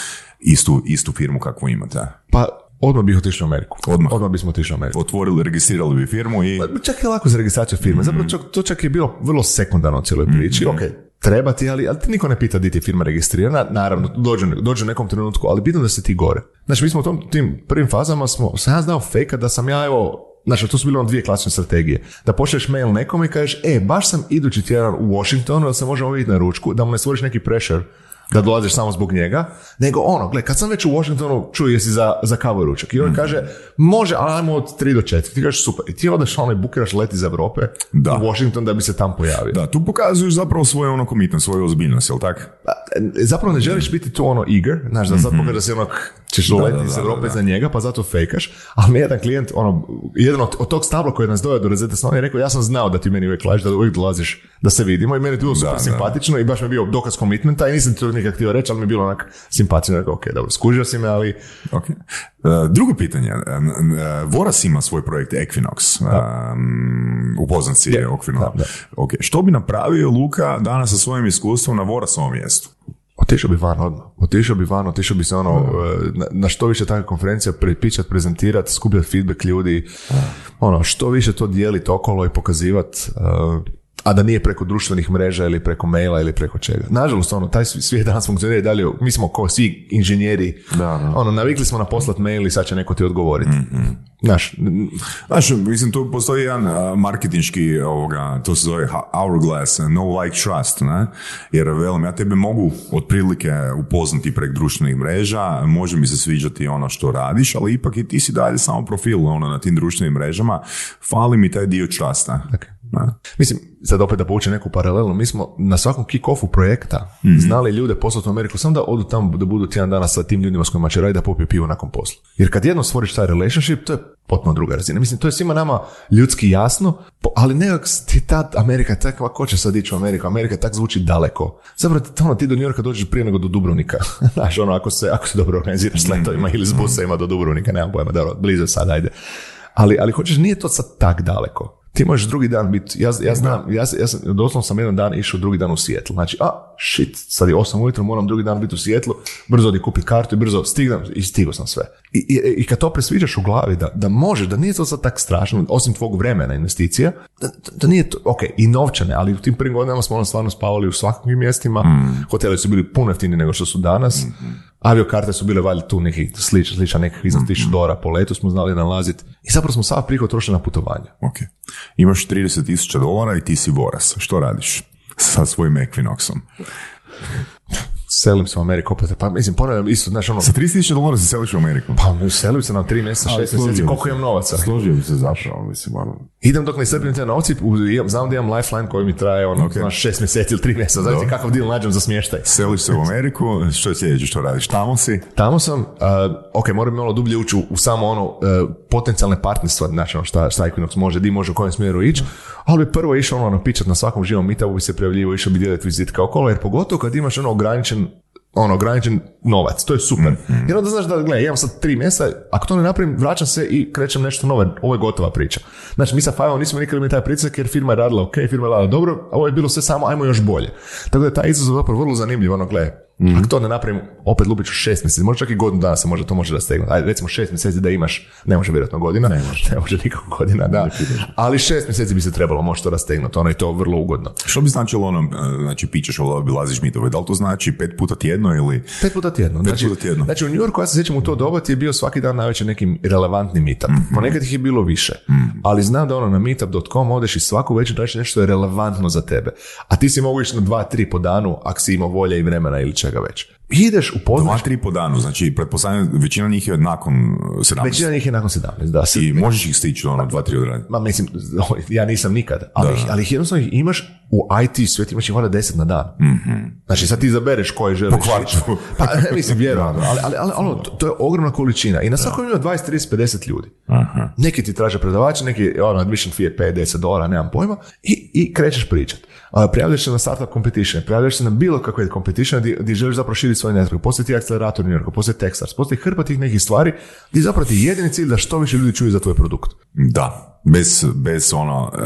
istu, istu firmu kakvu imate? Pa, odmah bih otišao u Ameriku. Odmah. Odmah bismo otišli u Ameriku. Otvorili, registrirali bi firmu i... Pa Čak je lako za registraciju firme. Zapravo čak, to čak je bilo vrlo sekundarno u cijeloj priči. Ok, treba ti, ali, ali ti niko ne pita di ti je firma registrirana. Naravno, dođe, dođe u nekom trenutku, ali bitno da se ti gore. Znači, mi smo u tom, tim prvim fazama, smo, sam ja znao fejka da sam ja, evo, Znači, to su bile ono dvije klasične strategije. Da pošleš mail nekom i kažeš, e, baš sam idući tjedan u Washingtonu, da se možemo vidjeti na ručku, da mu ne stvoriš neki pressure da dolaziš samo zbog njega, nego ono, gle, kad sam već u Washingtonu, čuj, jesi za, za kavu i ručak. I on kaže, može, ali ajmo od 3 do 4. Ti kažeš, super. I ti odeš ono i bukiraš let iz Europe Da. u Washington da bi se tam pojavio. Da, tu pokazuješ zapravo svoje ono komitno, svoju ozbiljnost, jel tak? Pa, Zapravo ne želiš biti tu ono eager, znaš, da sad pokažeš da si ono, ćeš doleti da, iz Europe za njega, pa zato fejkaš. Ali mi je jedan klijent, ono, jedan od, od tog stabla koji nas doveo do Rosetta Stone je rekao, ja sam znao da ti meni uvijek lažeš, da uvijek dolaziš da se vidimo i meni je bilo super da. simpatično i baš mi je bio dokaz komitmenta i nisam ti to nikad htio reći, ali mi je bilo onak simpatično. Rekao, ok, dobro, skužio si me, ali Ok. E, drugo pitanje. E, e, Voras ima svoj projekt Equinox. Um, upoznat si je okvirno. da, da. Ok. Što bi napravio Luka danas sa svojim iskustvom na Vorasovom mjestu? Otišao bi van odmah. Otišao bi van, otišao bi se ono, e, na, na što više takvih konferencija prepičat, prezentirat, skupljati feedback ljudi, ono, što više to dijeliti okolo i pokazivat, e, a da nije preko društvenih mreža ili preko maila ili preko čega. Nažalost, ono, taj svi- svijet danas funkcionira i dalje, mi smo kao svi inženjeri, Da, da. ono, navikli smo na poslat mail i sad će neko ti odgovoriti. Znaš, Znaš, mislim, tu postoji jedan a, marketinški, ovoga, to se zove hourglass, no like trust, ne? Jer, velim, ja tebe mogu otprilike upoznati prek društvenih mreža, može mi se sviđati ono što radiš, ali ipak i ti si dalje samo profil ono, na tim društvenim mrežama, fali mi taj dio trusta. Ne? Mislim, sad opet da povučem neku paralelu, mi smo na svakom kick-offu projekta znali ljude poslati u Ameriku samo da odu tamo da budu tjedan dana sa tim ljudima s kojima će raditi da popiju pivo nakon posla. Jer kad jednom stvoriš taj relationship, to je potpuno druga razina. Mislim, to je svima nama ljudski jasno, ali nekak ti ta Amerika je takva, ko će sad ići u Ameriku? Amerika tak zvuči daleko. Zapravo ono, ti do New dođeš prije nego do Dubrovnika. Znaš, ono, ako se, ako se dobro organiziraš s letovima ili s busevima do Dubrovnika, nemam pojma, dobro, blizu sad, ajde. Ali, ali hoćeš, nije to sad tak daleko. Ti možeš drugi dan biti, ja, ja znam, ja, ja sam, doslovno sam jedan dan išao drugi dan u Sijetlu. Znači, a, shit, sad je 8 ujutro, moram drugi dan biti u Sijetlu, brzo odi kupiti kartu i brzo stignem i stigao sam sve. I, i, I kad to presviđaš u glavi, da, da može, da nije to sad tak strašno, osim tvog vremena investicija, da, da, da nije to, ok, i novčane, ali u tim prvim godinama smo ono stvarno spavali u svakakvim mjestima, hoteli su bili puno jeftiniji nego što su danas, aviokarte su bile valjda tu neki slič, sličan nekih iznad 1000 dolara po letu smo znali nalaziti i zapravo smo sav prihod trošili na putovanje. Ok. Imaš 30 tisuća dolara i ti si Voras. Što radiš? sa svojim Equinoxom. Selim se u Ameriku opet, pa mislim, ponavljam isto, znaš ono, Sa 30.000 dolara se seliš u Ameriku. pa selim se na tri mjeseca, Ali šest mjeseci, složio bi koliko imam novaca? Složio bi se zapravo, mislim, ono, Idem dok ne iscrpim te novci, znam da imam lifeline koji mi traje ono, Ok. znaš, šest mjeseci ili tri mjeseca, Dobro. kakav deal nađem za smještaj. Seliš se u Ameriku, što je sljedeće što radiš? Tamo si? Tamo sam, uh, ok, moram malo dublje ući u, u samo ono uh, potencijalne partnerstva, znači ono šta, šta Equinox može, di može, u kojem smjeru ići, ali bi prvo išao ono napičat na svakom živom meetupu bi se prijavljivo, išao bi dijeliti vizitka okolo, jer pogotovo kad imaš ono ograničen ono, ograničen novac, to je super. Jer onda znaš da, gledaj, imam sad tri mjeseca, ako to ne napravim, vraćam se i krećem nešto nove, ovo je gotova priča. Znači, mi sa Five nismo nikad imali taj pritisak jer firma je radila ok, firma je radila dobro, a ovo je bilo sve samo, ajmo još bolje. Tako da je taj izazov zapravo vrlo zanimljiv, ono, gledaj, ako to ne napravim, opet lupit ću šest mjeseci, možda čak i godinu dana se može, to može rastegnuti. Ajde, recimo šest mjeseci da imaš, ne može vjerojatno godina, ne može, ne može nikako godina, da. Ali šest mjeseci bi se trebalo možda to rastegnuti, ono je to vrlo ugodno. Što bi značilo ono, e, znači pičeš, obilaziš mitove, da li to znači pet puta tjedno ili... Pet puta tjedno. Znači, puta tjedno. Znači u New Yorku, ja se sjećam u to doba ti je bio svaki dan najveće nekim relevantni meetup. Mhm. Ponekad ih je bilo više. Ali znam da ono na meetup.com odeš i svaku večer nešto što je relevantno za tebe. A ti si mogu ići na dva, tri po danu ako si imao volje i vremena ili čega već. Ideš, Dva, upoznaš, tri po danu, znači pretpostavljam većina njih je nakon e, 17. većina njih je nakon 17, da. Se, I možeš ih stići ono dva, tri odraditi. Ma mislim, ja nisam nikad, ali, ih- ali ih jednostavno ih imaš u IT svijetu, imaš ih valjda deset na dan. Znači sad ti izabereš koje želiš. Po. Pa ne, mislim, vjerojatno, ali, ali, ali ono, to, to je ogromna količina i na svakom ima 20, 30, 50 ljudi. Neki ti traže predavače, neki ono, admission fee je 5, 10 dolara, nemam pojma, i, i krećeš pričat. Prijavljaš se na startup competition, prijavljaš se na bilo kakve competition gdje, gdje želiš zapravo širiti svoj network. Postoji ti akcelerator New Yorku, postoji Techstars, postoji hrpa tih nekih stvari gdje zapravo ti je jedini cilj da što više ljudi čuju za tvoj produkt. Da, bez, bez ono e,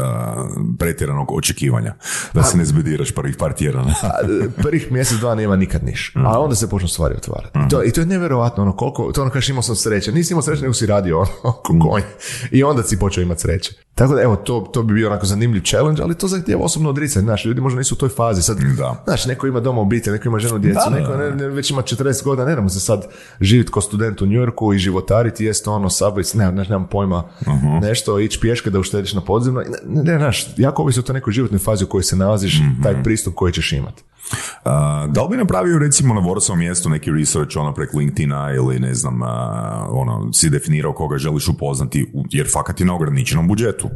pretjeranog očekivanja. Da se ne zbediraš prvih par tjedana. A, prvih mjesec, dva nema nikad niš. A onda se počnu stvari otvarati. I, to, I to je nevjerojatno, ono, koliko, to ono kažeš imao sam sreće. Nisi imao sreće, nego si radio ono, ko konj. I onda si počeo imati sreće. Tako da, evo, to, to bi bio onako zanimljiv challenge, ali to zahtijeva osobno odricanje. Znaš, ljudi možda nisu u toj fazi. Sad, Da. znaš, neko ima doma obitelj, neko ima ženu, djecu, Da, neko ne, ne- već ima 40 godina, ne se sad živjeti kao student u New Yorku i životariti, jest ono, subway, ne, ne, nemam pojma, nešto, ići pješke da uštediš na podzemno. Ne, ne, znaš, jako ovisi o toj nekoj životnoj fazi u kojoj se nalaziš, taj pristup koji ćeš imati. A, da li bi napravio recimo na Vorsovom mjestu neki research ono prek LinkedIna ili ne znam, a, ono, si definirao koga želiš upoznati, jer fakat je na ograničenom budžetu.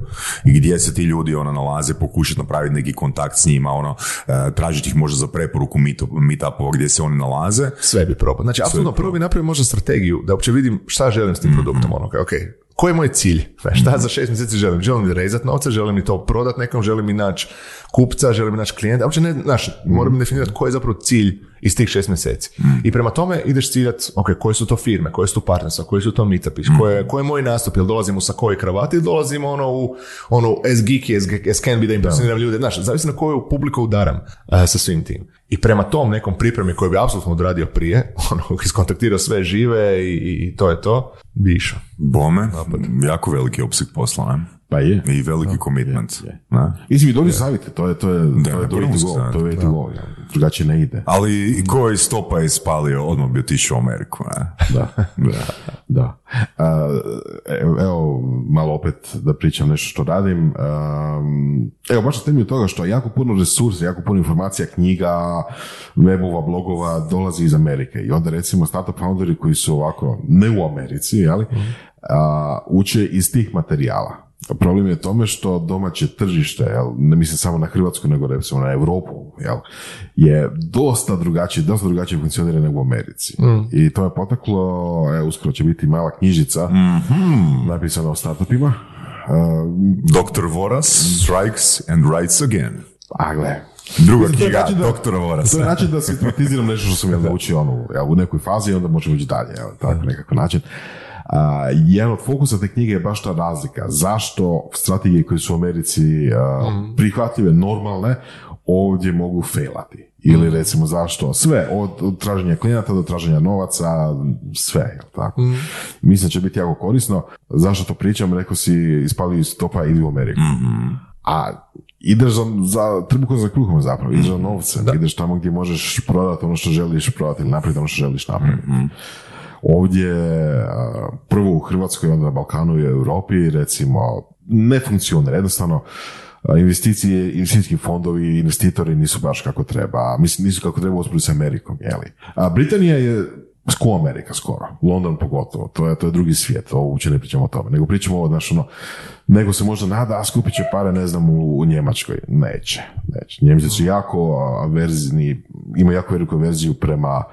I gdje se ti ljudi ono nalaze, pokušati napraviti neki kontakt s njima, ono, a, tražiti ih možda za preporuku meetup, meetupova gdje se oni nalaze. Sve bi probao. Znači, apsolutno prvo bi napravio možda strategiju da uopće vidim šta želim s tim produktom. Ono, ok, koji je moj cilj? Šta za šest mjeseci želim? Želim li rezat novce, želim li to prodat nekom, želim li naći kupca, želim li naći klijenta. Uopće ne, znaš, moram definirati koji je zapravo cilj iz tih šest mjeseci. I prema tome ideš ciljat, ok, koje su to firme, koje su to partnerstva, koji su to meetupi, koje, koji je moj nastup, jel dolazimo sa koji kravati ili dolazimo ono u ono as geeky as, as can be da impresioniram ljude, znaš, zavisi na koju publiku udaram eh, sa svim tim. I prema tom nekom pripremi koju bi apsolutno odradio prije, ono, iskontaktirao sve žive i, i to je to, bi išao. Bome, jako veliki opseg posla, ne? Pa je. I veliki commitment. ne? Mislim, dobri savjeti, to je, to je, to je to savjet, to je to drugačije ne ide. Ali koji stopa je spalio, odmah bi otišao u Ameriku. Ne? Da, da, da. A, evo, malo opet da pričam nešto što radim. Um, evo, baš na temelju toga što jako puno resursa, jako puno informacija, knjiga, webova, blogova dolazi iz Amerike. I onda recimo startup founderi koji su ovako, ne u Americi, jeli, a, uče iz tih materijala. Problem je u tome što domaće tržište, jel, ne mislim samo na Hrvatsku, nego recimo na Europu, jel, je dosta drugačije, dosta drugačije funkcionira nego u Americi. I to je potaklo, evo, uskoro će biti mala knjižica napisana o startupima. Uh, Dr. Voras strikes and writes again. a gle, Druga knjiga da- doktora Vorasa. to je način da sistematiziram nešto što sam ja naučio ono, jel, u nekoj fazi i onda možemo ići dalje, jel, tako nekakav način. A, jedan od fokusa te knjige je baš ta razlika. Zašto strategije koje su u Americi a, prihvatljive, normalne, ovdje mogu failati. Ili recimo zašto sve, od, traženja klijenata do traženja novaca, sve, jel tako? Mislim da će biti jako korisno. Zašto to pričam? Rekao si, ispali iz topa ili u Ameriku. A ideš za, za trbuhom za kruhom zapravo, ideš za novce, ideš tamo gdje možeš prodati ono što želiš prodati ili napraviti ono što želiš napraviti. Ovdje, a, prvo u Hrvatskoj, onda na Balkanu i Europi, recimo, ne funkcionira. Jednostavno, a, investicije, investicijski fondovi, investitori nisu baš kako treba, mislim nisu kako treba usporediti s Amerikom, jeli. A Britanija je Sko Amerika skoro, London pogotovo, to je, to je drugi svijet, ovo uopće ne pričamo o tome, nego pričamo ovo, znaš, ono, nego se možda nada, a skupit će pare, ne znam, u, u Njemačkoj. Neće, neće. Njemci su jako averzni, ima jako veliku verziju prema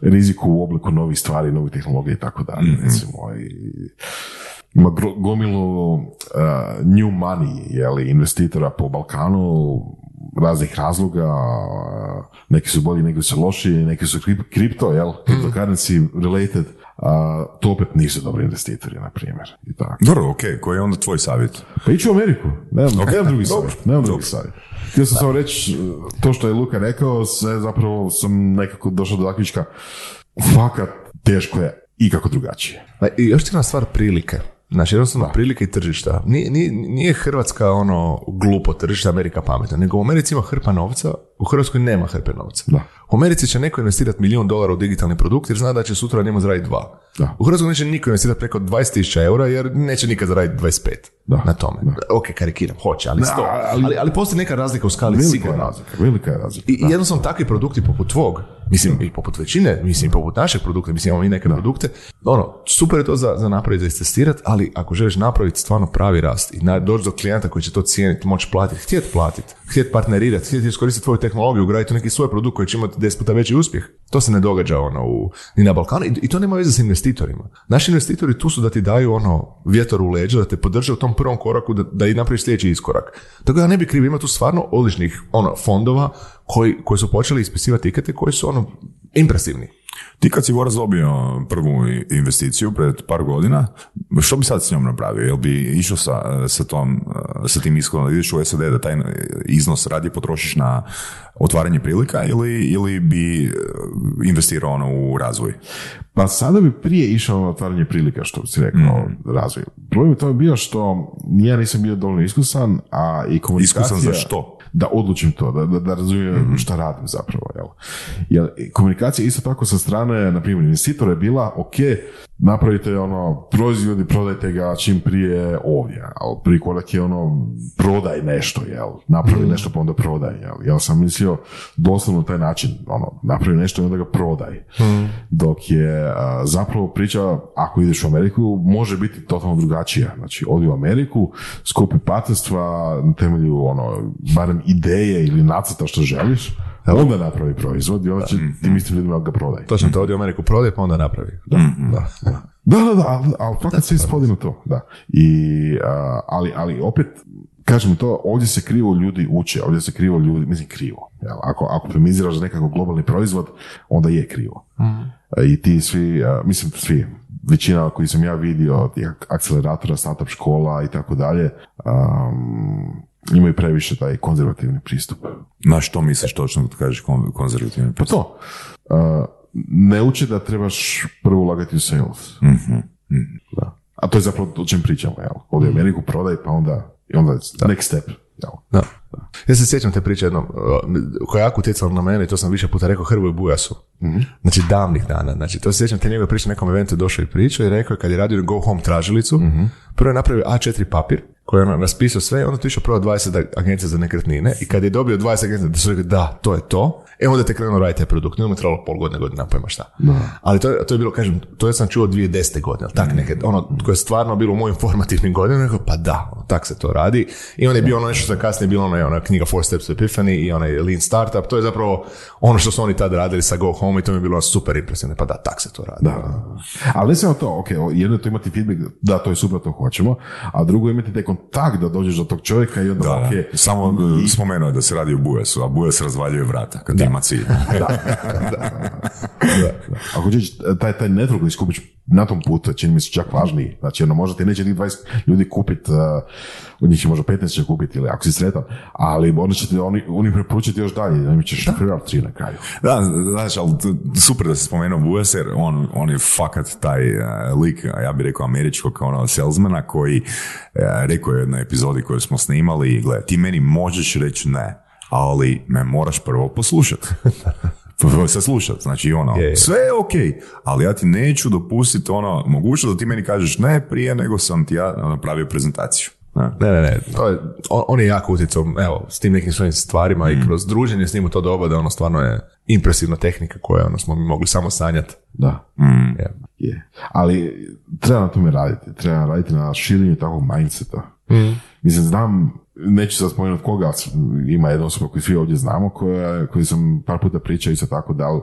riziku u obliku novih stvari, novih tehnologija i tako dalje, recimo. I, ima gomilu uh, new money, jeli, investitora po Balkanu, raznih razloga, uh, neki su bolji, neki su lošiji, neki su krip- kripto, jel, cryptocurrency related, a to opet nisu dobri investitori, na primjer. I tako. Dobro, ok, koji je onda tvoj savjet? Pa iću u Ameriku, nemam, Ok, nemam drugi dobro, savjet, nemam drugi savjet. Htio sam samo reći, to što je Luka rekao, sve zapravo sam nekako došao do zaključka, fakat teško je i kako drugačije. Pa i još jedna stvar prilike. Znači, jednostavno prilike i tržišta. Nije, nije, nije Hrvatska ono glupo tržište, Amerika pametna, nego u Americi ima hrpa novca, u Hrvatskoj nema hrpe novca. Da. U Americi će neko investirati milijun dolara u digitalni produkt jer zna da će sutra njemu zaraditi dva. Da. U Hrvatskoj neće niko investirati preko 20.000 eura jer neće nikad zaraditi 25 Da. na tome. Ok, karikiram, hoće, ali, Da, sto. ali- Ali, ali, postoji neka razlika u skali Velika je sigurno. razlika, velika je razlika. I jednostavno takvi produkti poput tvog, mislim i poput većine, mislim i poput našeg produkta, mislim imamo i neke produkte, ono, super je to za, za napraviti, za istestirati, ali ako želiš napraviti stvarno pravi rast i doći do klijenta koji će to cijeniti, moći platiti, htjeti platiti, htjeti partnerirati, htjeti iskoristiti tvoju tehnologiju, ugraditi neki svoj produkt koji će imati 10 puta veći uspjeh, to se ne događa ono u, ni na Balkanu i, to nema veze s investitorima. Naši investitori tu su da ti daju ono vjetar u leđa, da te podrže u tom prvom koraku da, da i napraviš sljedeći iskorak. Tako da ne bi krivo, ima tu stvarno odličnih ono, fondova koji, koji su počeli ispisivati tikete koji su ono impresivni. Ti kad si Voraz dobio prvu investiciju pred par godina, što bi sad s njom napravio? Jel bi išao sa, sa, tom, sa tim ishodom da ideš u SAD da taj iznos radije potrošiš na otvaranje prilika ili, ili bi e, investirao ono u razvoj? Pa sada bi prije išao na otvaranje prilika, što si rekao, razvoj. Problem je to bio što ja nisam bio dovoljno iskusan, a i komunikacija... Iskusan za što? Da odlučim to, da, da, da razumijem šta radim zapravo. Jel? Jer komunikacija isto tako sa strane, na primjer, investitora je bila, ok, napravite ono, proizvod i prodajte ga čim prije ovdje, ali prvi korak je ono, prodaj nešto, jel? Napravi nešto pa onda prodaj, jel? Ja sam mislio doslovno taj način, ono, napravi nešto i onda ga prodaj. Dok je a, zapravo priča, ako ideš u Ameriku, može biti totalno drugačija. Znači, odi u Ameriku, skupi partnerstva na temelju, ono, barem ideje ili nacrta što želiš, onda napravi proizvod i onda će tim istim ljudima ga prodaj. Točno to ovdje u Ameriku prodaje pa onda napravi. Da, da, da. Da, da, da, ali, fakat se ispodinu to, da. I, a, ali, ali opet, kažem to, ovdje se krivo ljudi uče, ovdje se krivo ljudi, mislim krivo. Jel? Ako, ako premiziraš za nekakav globalni proizvod, onda je krivo. E, I ti svi, a, mislim svi, većina koji sam ja vidio, tih akceleratora, startup škola i tako dalje, imaju previše taj konzervativni pristup. Na što misliš točno kad kažeš kon- konzervativni Pa to, a, ne uči da trebaš prvo ulagati u sales. Da. A to je zapravo o čem pričamo, jel? Odi u Ameriku, prodaj, pa onda, i onda next step, jel? Da. Ja se sjećam te priče jednom, koja je jako utjecala na mene i to sam više puta rekao Hrvoju Bujasu. Znači davnih dana. Znači to se sjećam te njegove priče na nekom eventu došao i pričao i rekao je kad je radio Go Home tražilicu, prvo je napravio A4 papir koji je ono raspisao sve i onda tu išao prvo 20 agencija za nekretnine i kad je dobio 20 agencija da su rekli da, to je to, e onda te krenuo raditi taj produkt. Nije mu trebalo pol godine, godina, pojma šta. Ali to, je- to je bilo, kažem, to ja sam čuo 2010. godine, ali tak neke, ono koje je stvarno bilo u mojim formativnim godinama, rekao, pa da, tak se to radi. I onda je bilo ono nešto što je kasnije bilo ono, ona knjiga Four Steps to Epiphany i onaj Lean Startup, to je zapravo ono što su oni tad radili sa Go Home i to mi je bilo super impresivno, pa da, tak se to radi. Da. Ali ne samo to, ok, jedno je to imati feedback, da, to je super, to hoćemo, a drugo je imati taj kontakt da dođeš do tog čovjeka i onda, Da, ok, da. Samo e, spomenuo je da se radi o Bujasu, a Bujas razvaljuje vrata kad ima cilj. Ako ćeš taj, taj network koji skupiš na tom putu, čini mi se čak važniji. Znači, ono, možda ti neće tih 20 ljudi kupit, uh, njih će možda 15 će kupiti, ili ako si sretan, ali onda će ti oni, oni preporučiti još dalje, da mi ćeš šoferat tri na kraju. Da, znaš, ali super da se spomenuo Bujas, jer on, on je fakat taj e, lik, ja bih rekao američkog ono, salesmana koji e, rekao je u jednoj epizodi koju smo snimali, gle, ti meni možeš reći ne, ali me moraš prvo poslušati. Se slušat, znači ono, Je, je. sve je ok, ali ja ti neću dopustiti ono, mogućnost da ti meni kažeš ne prije nego sam ti ja napravio prezentaciju. Ne, ne, ne, to je, on, on je jako utjecao, evo, s tim nekim svojim stvarima i kroz druženje s njim u to doba da ono stvarno je impresivna tehnika koja ono smo mi mogli samo sanjati. Da. Je. Je. Ali treba na tome raditi. Treba raditi na širenju takvog mindseta. Mislim, znam, neću sad spomenuti koga, ima jedna osoba koju svi ovdje znamo, koja, koji sam par puta pričao isto tako da li,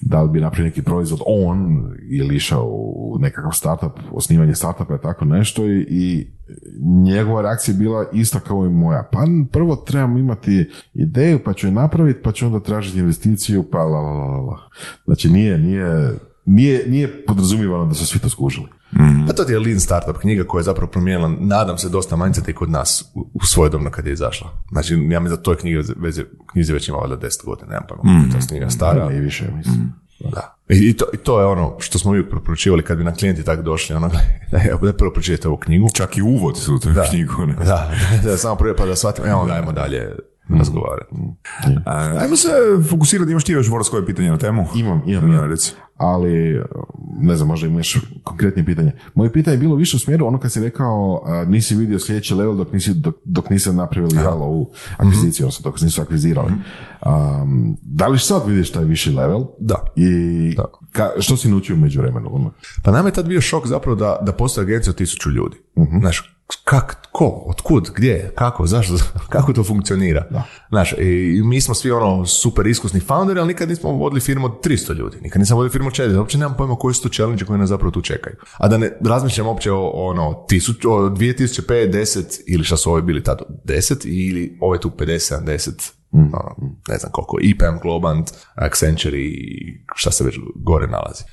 da li bi napravio neki proizvod on ili išao u nekakav startup, osnivanje startupa i tako nešto i, i njegova reakcija je bila ista kao i moja. Pa prvo trebam imati ideju, pa ću je napraviti, pa ću onda tražiti investiciju, pa la la la la. Znači nije, nije, nije, nije podrazumijevano da su svi to skužili. Pa to ti je Lean Startup knjiga koja je zapravo promijenila, nadam se, dosta mindset i kod nas u, u svojedobno kad je izašla. Znači, ja mislim da to je knjiga, veze, knjizi već ima valjda 10 godina, nemam pojma, to je knjiga stara. I više, mislim. Da. I, i to, I to je ono što smo uvijek preporučivali kad bi nam klijenti tako došli, ono, da prvo pročitajte ovu knjigu. Čak i uvod su u tu Da. knjigu. Ne? Da, da, samo prvo pa da shvatimo, evo onda ajmo dalje razgovarati. A, ajmo se fokusirati, imaš ti još Boris koje pitanje na temu? Imam, imam, Da, imam. reci. Ali ne znam, možda imaš konkretnije pitanje. Moje pitanje je bilo više u smjeru ono kad si rekao a, nisi vidio sljedeći level dok nisi, dok, dok nisi napravili jel, ovu akviziciju, odnosno dok nisu akvizirali. Um, da li sad vidiš taj viši level? Da. I ka, što si naučio među vremenu? Pa nama je tad bio šok zapravo da, da postoji agencija od tisuću ljudi. Znaš, kak, ko, otkud, gdje, kako, zašto, kako to funkcionira. Znaš, i mi smo svi ono super iskusni founderi, ali nikad nismo vodili firmu od 300 ljudi, nikad nisam vodio firmu od 400, uopće nemam pojma koji su to challenge koji nas zapravo tu čekaju. A da ne razmišljam uopće o, ono, tisuću, o 2005, 10 ili šta su ovi bili tad, 10 ili ove tu 50, 70 ono, ne znam koliko, IPM, Globant, Accenture i šta se već gore nalazi.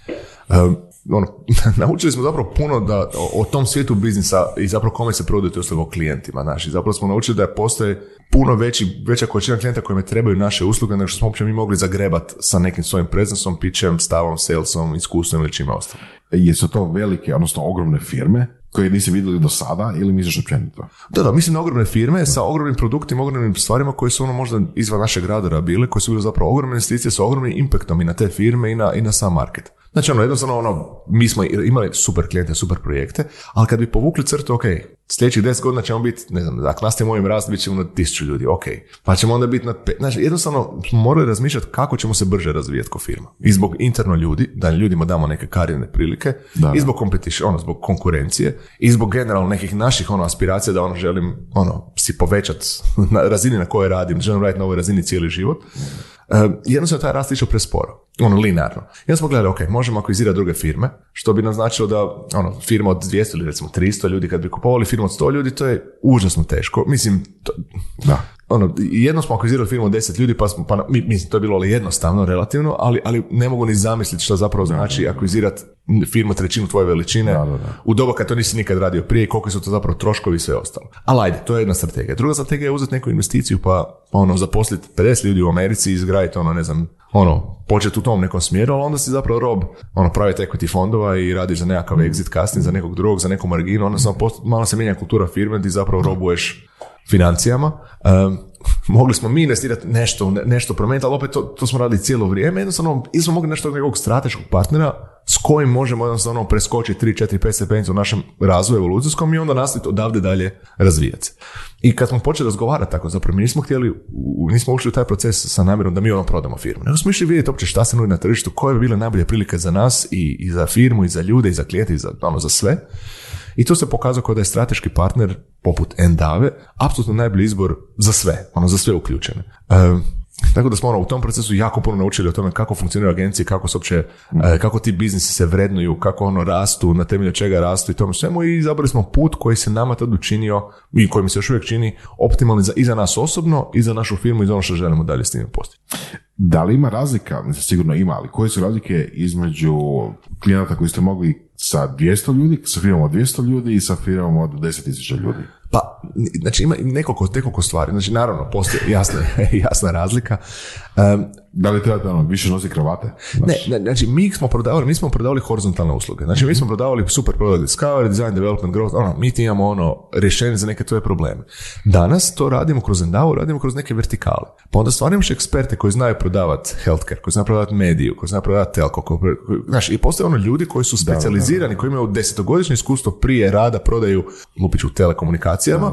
Um, ono, naučili smo zapravo puno da, o, o tom svijetu biznisa i zapravo kome se prodaju usluge o klijentima. Znaš, i zapravo smo naučili da postoje puno veći, veća količina klijenta kojima trebaju naše usluge nego što smo uopće mi mogli zagrebat sa nekim svojim prezensom, pitchem, stavom, salesom, iskustvom ili čime ostalim. Jesu to velike, odnosno ogromne firme koje nisi vidjeli do sada ili misliš općenito? Da, da, mislim na ogromne firme sa ogromnim produktima, ogromnim stvarima koje su ono možda izvan našeg radara bile, koje su bile zapravo ogromne investicije sa ogromnim impaktom i na te firme i na, i na sam market. Znači ono, jednostavno ono, mi smo imali super klijente, super projekte, ali kad bi povukli crtu, ok, sljedećih 10 godina ćemo biti, ne znam, ako nastavimo ovim rast, bit ćemo na tisuću ljudi, ok, pa ćemo onda biti na pet, znači jednostavno smo morali razmišljati kako ćemo se brže razvijati kao firma. I zbog interno ljudi, da ljudima damo neke karijerne prilike, Da, i zbog competition, ono, zbog konkurencije, i zbog generalno nekih naših ono aspiracija da ono želim ono si povećat na razini na kojoj radim, želim raditi na ovoj razini cijeli život. Uh, jednostavno taj rast išao presporo, ono linearno. Onda smo gledali, ok, možemo akvizirati druge firme, što bi nam značilo da ono, firma od 200 ili recimo 300 ljudi, kad bi kupovali firmu od 100 ljudi, to je užasno teško. Mislim, to, Da. Ono, jednom smo akvizirali firmu od 10 ljudi, pa, smo, pa mi- mislim, to je bilo ali jednostavno, relativno, ali, ali ne mogu ni zamisliti što zapravo znači akvizirati firmu trećinu tvoje veličine Da, da, da. u doba kad to nisi nikad radio prije i koliko su to zapravo troškovi i sve ostalo. Ali ajde, to je jedna strategija. Druga strategija je uzeti neku investiciju pa, ono, zaposliti 50 ljudi u Americi i izgraditi ono, ne znam, ono, početi u tom nekom smjeru, ali onda si zapravo rob ono, private equity fondova i radiš za nekakav exit kasnije, za nekog drugog, za neku marginu, onda samo malo se mijenja kultura firme, ti zapravo robuješ financijama. Um, mogli smo mi investirati nešto, ne- nešto promijeniti, ali opet to, to smo radili cijelo vrijeme. Jednostavno, smo mogli nešto od nekog strateškog partnera s kojim možemo jednostavno preskočiti 3, 4, 5 stepenica u našem razvoju evolucijskom i onda nastaviti odavde dalje razvijati se. I kad smo počeli razgovarati tako, zapravo mi nismo htjeli, nismo ušli u taj proces sa namjerom da mi ono prodamo firmu. Nego smo išli vidjeti uopće šta se nudi na tržištu, koje bi bile najbolje prilike za nas i, i za firmu, i za ljude, i za klijente, i za, ono, za sve. I se pokazao kao da je strateški partner poput Endave apsolutno najbolji izbor za sve, ono za sve uključene. E, tako da smo ono, u tom procesu jako puno naučili o tome kako funkcioniraju agencije, kako se uopće, e, kako ti biznisi se vrednuju, kako ono rastu, na temelju čega rastu i tome svemu i izabrali smo put koji se nama tad učinio i koji mi se još uvijek čini optimalni za, i za nas osobno i za našu firmu i za ono što želimo dalje s tim postići. Da li ima razlika, mislim sigurno ima, ali koje su razlike između klijenata koji ste mogli sa 200 ljudi, sa firmom od 200 ljudi i sa firmom od 10.000 ljudi? Pa, znači ima nekoliko, nekoliko stvari. Znači, naravno, postoji jasna, jasna razlika. Um, Da li trebate ono, više nosi kravate? Ne, ne, znači mi smo prodavali, mi smo prodavali horizontalne usluge. Znači mi smo prodavali super product discovery, design, development, growth, ono, mi ti imamo ono rješenje za neke tvoje probleme. Danas to radimo kroz Endavo, radimo kroz neke vertikale. Pa onda stvarno imaš eksperte koji znaju prodavati healthcare, koji znaju prodavati mediju, koji znaju prodavati telko, koji, koji- znaš, i postoje ono ljudi koji su specijalizirani koji imaju desetogodišnje iskustvo prije rada, prodaju, lupiću u telekomunikacijama,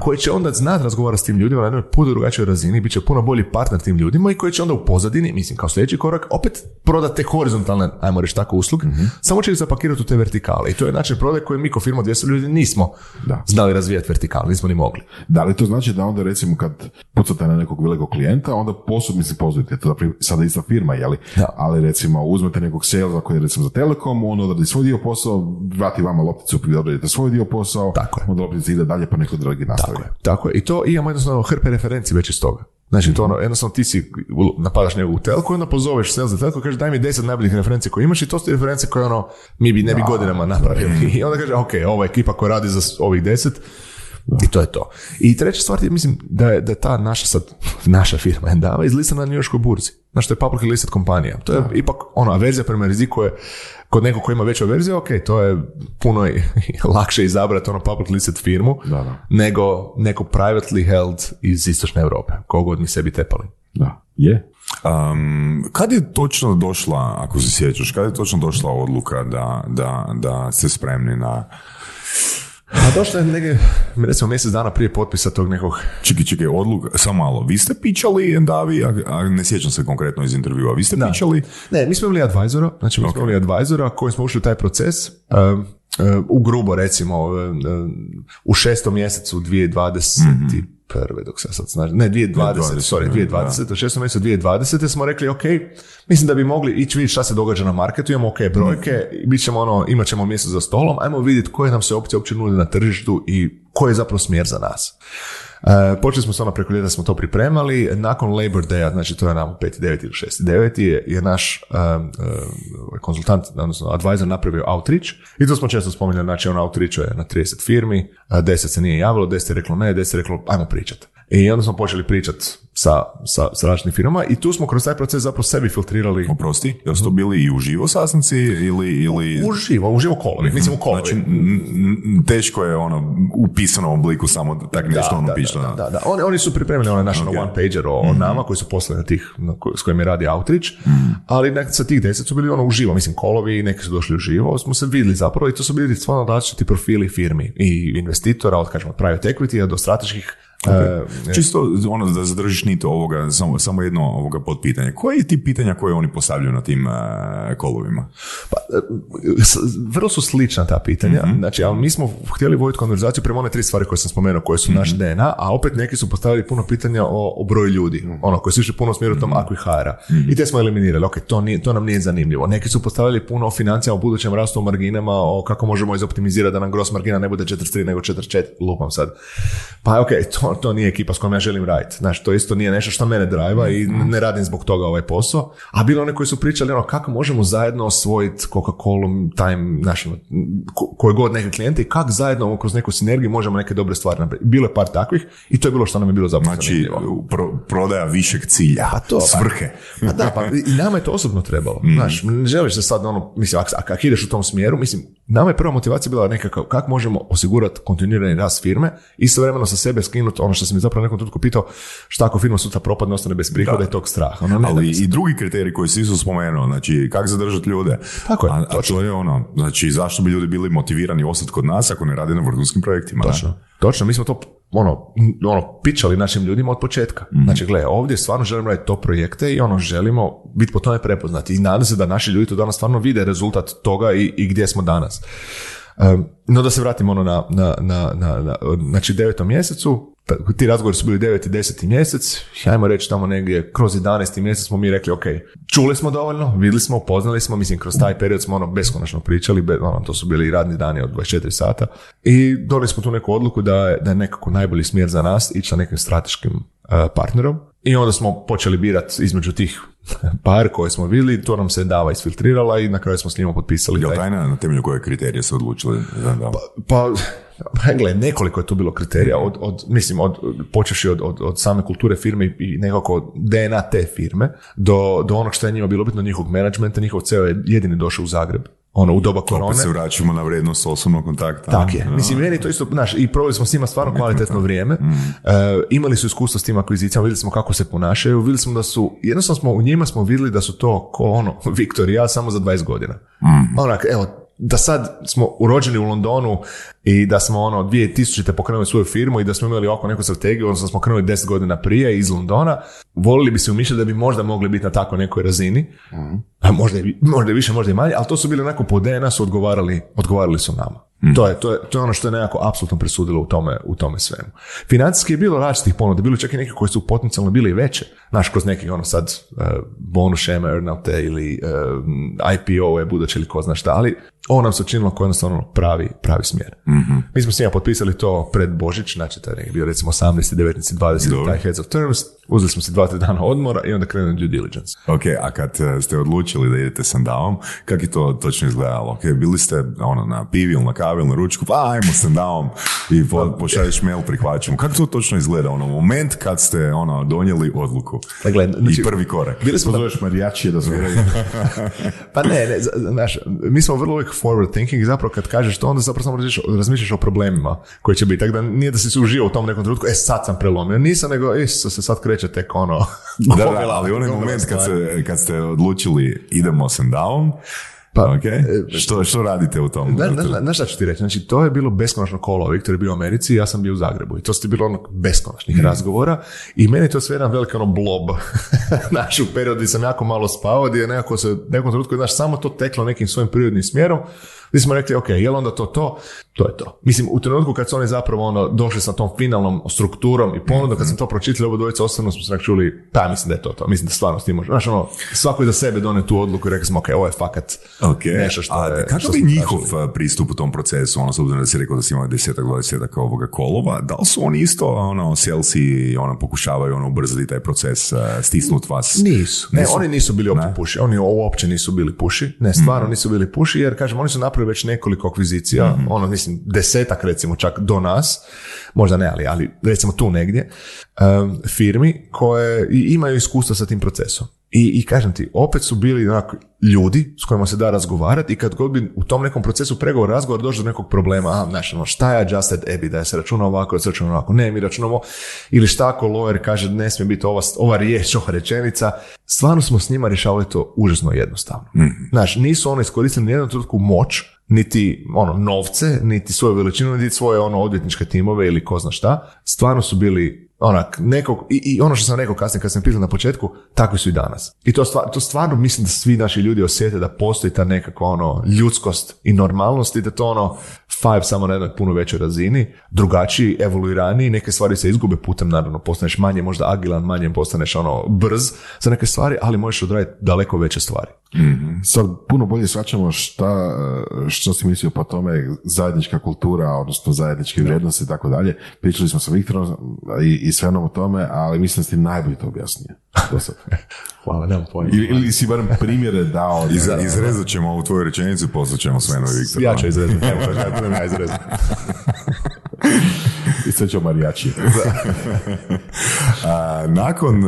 koji će onda znati razgovarati s tim ljudima na jednoj puno drugačijoj razini, bit će puno bolji partner tim ljudima i koji će onda u pozadini, mislim kao sljedeći korak, opet prodati te horizontalne, ajmo reći tako, usluge, samo će ih zapakirati u te vertikale. I to je način prodaje koji mi kao firma 200 ljudi nismo Da. znali razvijati vertikale, nismo ni mogli. Da li to znači da onda recimo kad pucate na nekog velikog klijenta, onda posebno mislim pozivite, to je sada ista firma, jeli? Da. Ali recimo uzmete nekog salesa koji je recimo za Telekom, on odradi svoj dio posao, vrati vama lopticu, vi odradite svoj dio posao, Tako je. onda loptica ide dalje pa neko drugi nastavi. Tako je, tako je. I to imamo jednostavno hrpe referenci već iz toga. Znači, to ono, jednostavno ti si, napadaš nekog u telku i onda pozoveš sales za telku, kaže daj mi 10 najboljih referencija koje imaš i to su ti referencije koje ono, mi bi ne bi godinama napravili. I onda kaže, ok, ova ekipa koja radi za ovih 10, i to je to. I treća stvar je, mislim, da je, da je ta naša sad, naša firma Endava izlistana na New Yorkskoj burzi. Znači, to je publicly listed kompanija. To je ipak, ono, averzija prema riziku je, kod nekog ko ima veću averziju, ok, to je puno i- lakše izabrati ono public listed firmu, Da, da. nego neko privately held iz istočne Europe, kogod mi sebi tepali. Da, je. Um, kad je točno došla, ako se sjećaš, kad je točno došla odluka da, da, da ste spremni na... A došlo je negdje, recimo mjesec dana prije potpisa tog nekog Čekaj, čekaj, odluka, samo malo. Vi ste pičali Endavi, a, a ne sjećam se konkretno iz intervjua. Vi ste pičali... Ne, mi smo imali advisora, znači mi smo imali advisora koji smo ušli u taj proces, um, u grubo recimo, um, um, u šestom mjesecu 2021. dok se sad znači, ne 2020, 2020, sorry, 2020, u šestom mjesecu 2020. smo rekli, ok, mislim da bi mogli ići vidjeti šta se događa na marketu, imamo ok brojke, bit ćemo ono, imat ćemo mjesto za stolom, ajmo vidjeti koje nam se opcije uopće nude na tržištu i koji je zapravo smjer za nas. E, počeli smo s ono preko ljeta smo to pripremali, nakon Labor Day, znači to je nam 5.9 ili 6.9 je, naš um, um, konzultant, odnosno advisor napravio outreach i to smo često spominjali, znači on outreach je na 30 firmi, a 10 se nije javilo, 10 je reklo ne, 10 je reklo ajmo pričat. I onda smo počeli pričat sa, sa, sa različitim firmama i tu smo kroz taj proces zapravo sebi filtrirali Oprosti, jel su to bili i uživo sastanci ili... ili... uživo, uživo kolovi, mislim u kolovi. Znači, n- n- teško je ono u pisanom obliku samo tak nešto ono da, piše. da, da, da. Oni, oni su pripremili onaj naš Ok. one pager o, o nama koji su poslali na tih na ko- s kojim je radi outreach, ali nek, sa tih deset su bili ono uživo, mislim kolovi, neki su došli uživo, smo se vidjeli zapravo i to su bili stvarno različiti profili firmi i investitora, od kažemo od private equity do strateških e, Čisto ono da zadržiš nit ovoga, samo, samo jedno ovoga potpitanje. Koje je ti pitanja koje oni postavljaju na tim e, kolovima? Pa, e, vrlo su slična ta pitanja, znači, ali mi smo htjeli voditi konverzaciju prema one tri stvari koje sam spomenuo, koje su naš DNA, a opet neki su postavili puno pitanja o, o broju ljudi, ono, koji su išli puno smjeru tom akvihara. I te smo eliminirali, ok, to, nije, to nam nije zanimljivo. Neki su postavili puno o financijama, o budućem rastu, o marginama, o kako možemo izoptimizirati da nam gross margina ne bude 43 nego 44, lupam sad. Pa ok, to, to nije ekipa s kojom ja želim raditi. Znači, to isto nije nešto što mene drajva i ne radim zbog toga ovaj posao. A bilo one koji su pričali ono kako možemo zajedno osvojiti Coca-Cola, Time, našim, ko- koje god neke klijente i kako zajedno kroz neku sinergiju možemo neke dobre stvari napraviti. Bilo je par takvih i to je bilo što nam je bilo zapravo Znači, pro- prodaja višeg cilja, Pa to, pa- svrhe. Pa da, pa i nama je to osobno trebalo. Znaš, ne želiš se sad ono, mislim, ako, ako ideš u tom smjeru, mislim, nama je prva motivacija bila nekakav, kako možemo osigurati kontinuirani rast firme, istovremeno sa sebe skinuti ono što sam mi zapravo nekom trenutku pitao, šta ako firma sutra propadne, ostane bez prihoda i tog straha. Ono, ne, Ali i drugi kriterij koji si isto spomenuo, znači kako zadržati ljude. Tako je, a, a to je ono, znači zašto bi ljudi bili motivirani ostati kod nas ako ne rade na vrhunskim projektima. ne? Točno. Točno, mi smo to ono, ono, pičali našim ljudima od početka. Znači, gle, ovdje stvarno želimo raditi to projekte i ono, želimo biti po tome prepoznati. I nadam se da naši ljudi to danas stvarno vide rezultat toga i, i gdje smo danas. Um, no da se vratimo ono na, na, na, na, na znači devetom mjesecu, ti razgovori su bili 9. i 10. mjesec, ajmo reći tamo negdje kroz 11. mjesec smo mi rekli, ok, čuli smo dovoljno, vidjeli smo, upoznali smo, mislim kroz taj period smo ono beskonačno pričali, be, ono, to su bili radni dani od 24 sata i donijeli smo tu neku odluku da je, da je nekako najbolji smjer za nas ići sa nekim strateškim uh, partnerom i onda smo počeli birati između tih par koje smo vidjeli, to nam se dava isfiltrirala i na kraju smo s njima potpisali Jel taj- tajna na temelju koje kriterije se odlučili? da? pa, pa gle, nekoliko je tu bilo kriterija, od, od, mislim, od, počeši od, od, od same kulture firme i- nekako DNA te firme, do, do onog što je njima bilo bitno, njihovog menadžmenta, njihov CEO je jedini došao u Zagreb, ono, u doba korone. Opet se vraćamo na vrednost osobnog kontakta. Tak je. Mislim, meni to isto, znaš, i proveli smo s njima stvarno kvalitetno vrijeme. E, imali su iskustvo s tim akvizicijama, vidjeli smo kako se ponašaju, vidjeli smo da su, jednostavno smo u njima smo vidjeli da su to ko ono, Viktor i ja samo za 20 godina. Onak, evo, da sad smo urođeni u Londonu i da smo ono 2000. pokrenuli svoju firmu i da smo imali oko neku strategiju, odnosno smo krenuli 10 godina prije iz Londona, volili bi se umišljati da bi možda mogli biti na tako nekoj razini, a možda, možda i više, možda i manje, ali to su bili onako po DNA-su odgovarali, odgovarali su nama. To, je, to, je, to je ono što je nekako apsolutno presudilo u tome, u tome svemu. Financijski je bilo različitih ponuda, bilo je čak i neke koje su potencijalno bile i veće. Znaš, kroz neki ono sad uh, bonus šeme, earnoute ili uh, IPO-e, buduće ili ko zna šta, ali ovo nam se učinilo kao jednostavno pravi, pravi smjer. Mi smo s njima potpisali to pred Božić, znači taj je bio recimo 18. 19. 20. Dobro. taj heads of terms, uzeli smo si dva, tri dana odmora i onda krenuli due diligence. Ok, a kad e, ste odlučili da idete sandavom, kak je to točno izgledalo? Ok, bili ste ono, na pivi ili na kavi ili na ručku, pa ajmo sandavom i po, pošalješ mail, prihvaćamo. Kako to točno izgleda? Ono, moment kad ste ono, donijeli odluku Dakle, znači, i prvi korak. bili smo Pozoveš marijačije da zove. Pa ne, ne, znaš, mi smo vrlo uvijek forward thinking i zapravo kad kažeš to, onda zapravo samo razmišljaš, razmišljaš o problemima koji će biti. Tako da nije da si se uživao u tom nekom trenutku, e sad sam prelomio. Nisam, nego, e, se kreće tek ono... Da, da, ali onaj moment kad, se, kad ste odlučili idemo sandavom, Pa, ok, što, što radite u tom? Znaš na, znaš šta ću ti reći? Znači, to je bilo beskonačno kolo. Viktor je bio u Americi, ja sam bio u Zagrebu. I to ste bilo ono beskonačnih razgovora. I meni je to sve jedan veliki ono blob. Znaš, u periodu gdje sam jako malo spavao, gdje je nekako se, nekom trenutku, znaš, samo to teklo nekim svojim prirodnim smjerom. Gdje smo rekli, ok, je li onda to to? To je to. Mislim, u trenutku kad su oni zapravo ono, došli sa tom finalnom strukturom i ponudom, kad sam to pročitali, obo dvojica osobno smo se nekako čuli, pa mislim da je to to. Mislim da stvarno s tim može. Znaš, ono, svako je za sebe donio tu odluku i rekli smo, ok, ovo je fakat Ok, nešto što a je... što kakav smo je njihov tražili. uh, pristup u tom procesu, ono, s obzirom da si rekao da si imao desetak, dvadesetak ovoga kolova, da li su oni isto, ono, selsi, ono, pokušavaju, ono, ubrzati taj proces, uh, stisnut vas? Nisu. Ne, Nisu? oni nisu bili uopće puši. Oni uopće nisu bili puši. Ne, stvarno nisu bili puši jer, kažem, oni su napravili već nekoliko akvizicija, ono, mislim, desetak recimo čak do nas, možda ne, ali, ali recimo tu negdje, um, firmi koje imaju iskustva sa tim procesom. I, I kažem ti, opet su bili onako ljudi s kojima se da razgovarati i kad god bi u tom nekom procesu pregovora razgovor došlo do nekog problema, a, znaš, ono, šta je adjusted EBI, da je se računa ovako, da se računa ovako, ne, mi računamo, ili šta ako lawyer kaže ne smije biti ova, ova riječ, ova rečenica, stvarno smo s njima rješavali to užasno jednostavno. Znaš, nisu ono iskoristili nijednu trenutku moć, niti ono novce, niti svoju veličinu, niti svoje ono odvjetničke timove ili ko zna šta. Stvarno su bili onak, nekog, i, i ono što sam rekao kasnije kad sam pisao na početku, takvi su i danas. I to, stvar, to stvarno mislim da svi naši ljudi osjete da postoji ta nekakva ono ljudskost i normalnost i da to ono five samo na jednoj puno većoj razini, drugačiji, evoluiraniji, neke stvari se izgube putem, naravno, postaneš manje možda agilan, manje postaneš ono brz za neke stvari, ali možeš odraditi daleko veće stvari. Sad puno bolje shvaćamo šta, što si mislio po tome, zajednička kultura, odnosno zajedničke vrijednosti i tako dalje. Pričali smo sa Viktorom i, i sve o tome, ali mislim da si ti najbolje to objasnio. Do sad. Hvala, nemam pojma. Ili, ili si barem primjere dao. Iz, da- izrezat ćemo ovu tvoju rečenicu, poslat ćemo Svenu i Viktoru. Ja ću izrezati, ne možeš, ja budem ja izrezati. I sve će marijači. Nakon,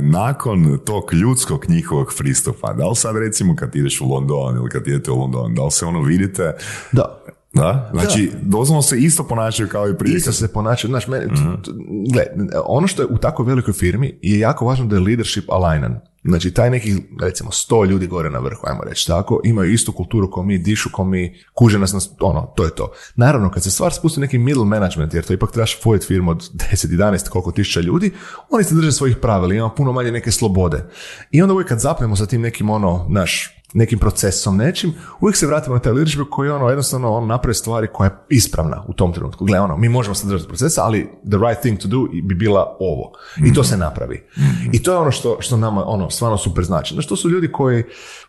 nakon tog ljudskog njihovog pristupa, da li sad recimo kad ideš u London ili kad idete u London, da li se ono vidite Da. Da? Znači, doslovno se isto ponašaju kao i prije. Isto se ponašaju, znaš, meni, t- t- gle, ono što je u tako velikoj firmi je jako važno da je leadership alignan. Znači, taj neki, recimo, sto ljudi gore na vrhu, ajmo reći tako, imaju istu kulturu kao mi, dišu kao mi, kuže nas, nas, ono, to je to. Naravno, kad se stvar spusti neki middle management, jer to ipak trebaš voditi firmu od 10, 11, koliko tisuća ljudi, oni se drže svojih pravila, ima puno manje neke slobode. I onda uvijek kad zapnemo sa tim nekim, ono, naš, nekim procesom, nečim, uvijek se vratimo na taj leadership koji ono, jednostavno on napravi stvari koja je ispravna u tom trenutku. Gle, ono, mi možemo se držati procesa, ali the right thing to do bi bila ovo. I to se napravi. I to je ono što, što nama ono, stvarno super znači. Znaš, to su ljudi koji,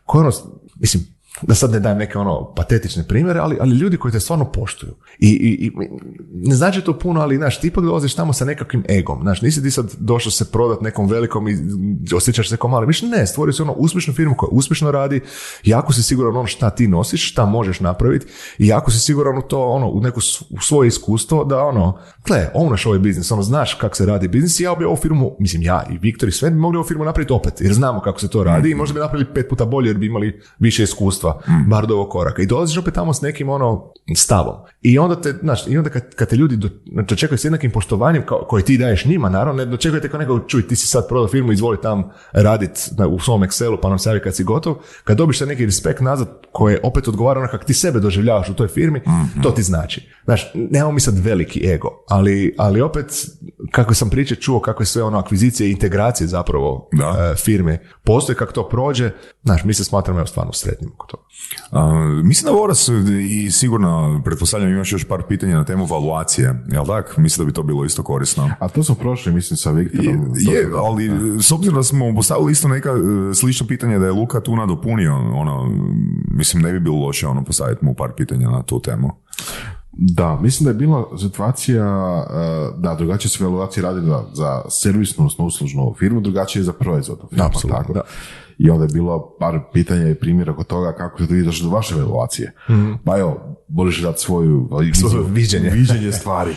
koji ono, mislim, da sad ne dajem neke ono patetične primjere, ali, ali ljudi koji te stvarno poštuju. I, i, i ne znači to puno, ali znaš, ti ipak dolaziš tamo sa nekakvim egom. Znaš, nisi ti sad došao se prodat nekom velikom i osjećaš se kao mali. Mislim, ne, stvorio si ono uspješnu firmu koja uspješno radi, jako si siguran ono šta ti nosiš, šta možeš napraviti i jako si siguran u to, ono, u neko u svoje iskustvo da ono, gle, owneš ovaj biznis, ono, znaš kako se radi biznis ja bi ovu firmu, mislim ja i Viktor i sve bi mogli ovu firmu napraviti opet, jer znamo kako se to radi i možda bi napravili pet puta bolje jer bi imali više iskustva iskustva, bar do ovog koraka. I dolaziš opet tamo s nekim ono stavom. I onda te, znaš, i onda kad, kad te ljudi do, dočekaju s jednakim poštovanjem kao, koje ti daješ njima, naravno, ne dočekujete kao nekog, čuj, ti si sad prodao firmu, izvoli tam radit na- u svom Excelu, pa nam se javi kad si gotov. Kad dobiš taj neki respekt nazad koje opet odgovara ono kako ti sebe doživljavaš u toj firmi, to ti znači. Znaš, nemamo mi sad veliki ego, ali, ali opet, kako sam priče čuo, kako je sve ono akvizicije i integracije zapravo Da. e, firme postoji, kako to prođe, znaš, mi se smatramo evo, stvarno sretnim oko toga. A, mislim da Voras i sigurno, pretpostavljam imaš još par pitanja na temu valuacije, jel tak? Mislim da bi to bilo isto korisno. A to smo prošli, mislim, sa Viktorom. Je, je, ali s obzirom da smo postavili isto neka e, slična pitanja da je Luka tu nadopunio, ono, mislim ne bi bilo loše ono postaviti mu par pitanja na tu temu. Da, mislim da je bila situacija uh, da drugačije se valuacije radi za, za servisnu, odnosno uslužnu firmu, drugačije za proizvodnu firmu. Apsolutno, tako? da. I onda je bilo par pitanja i primjera oko toga kako ste vi došli do vaše valuacije. Pa evo, možeš dati svoju, viđenje. viđenje stvari.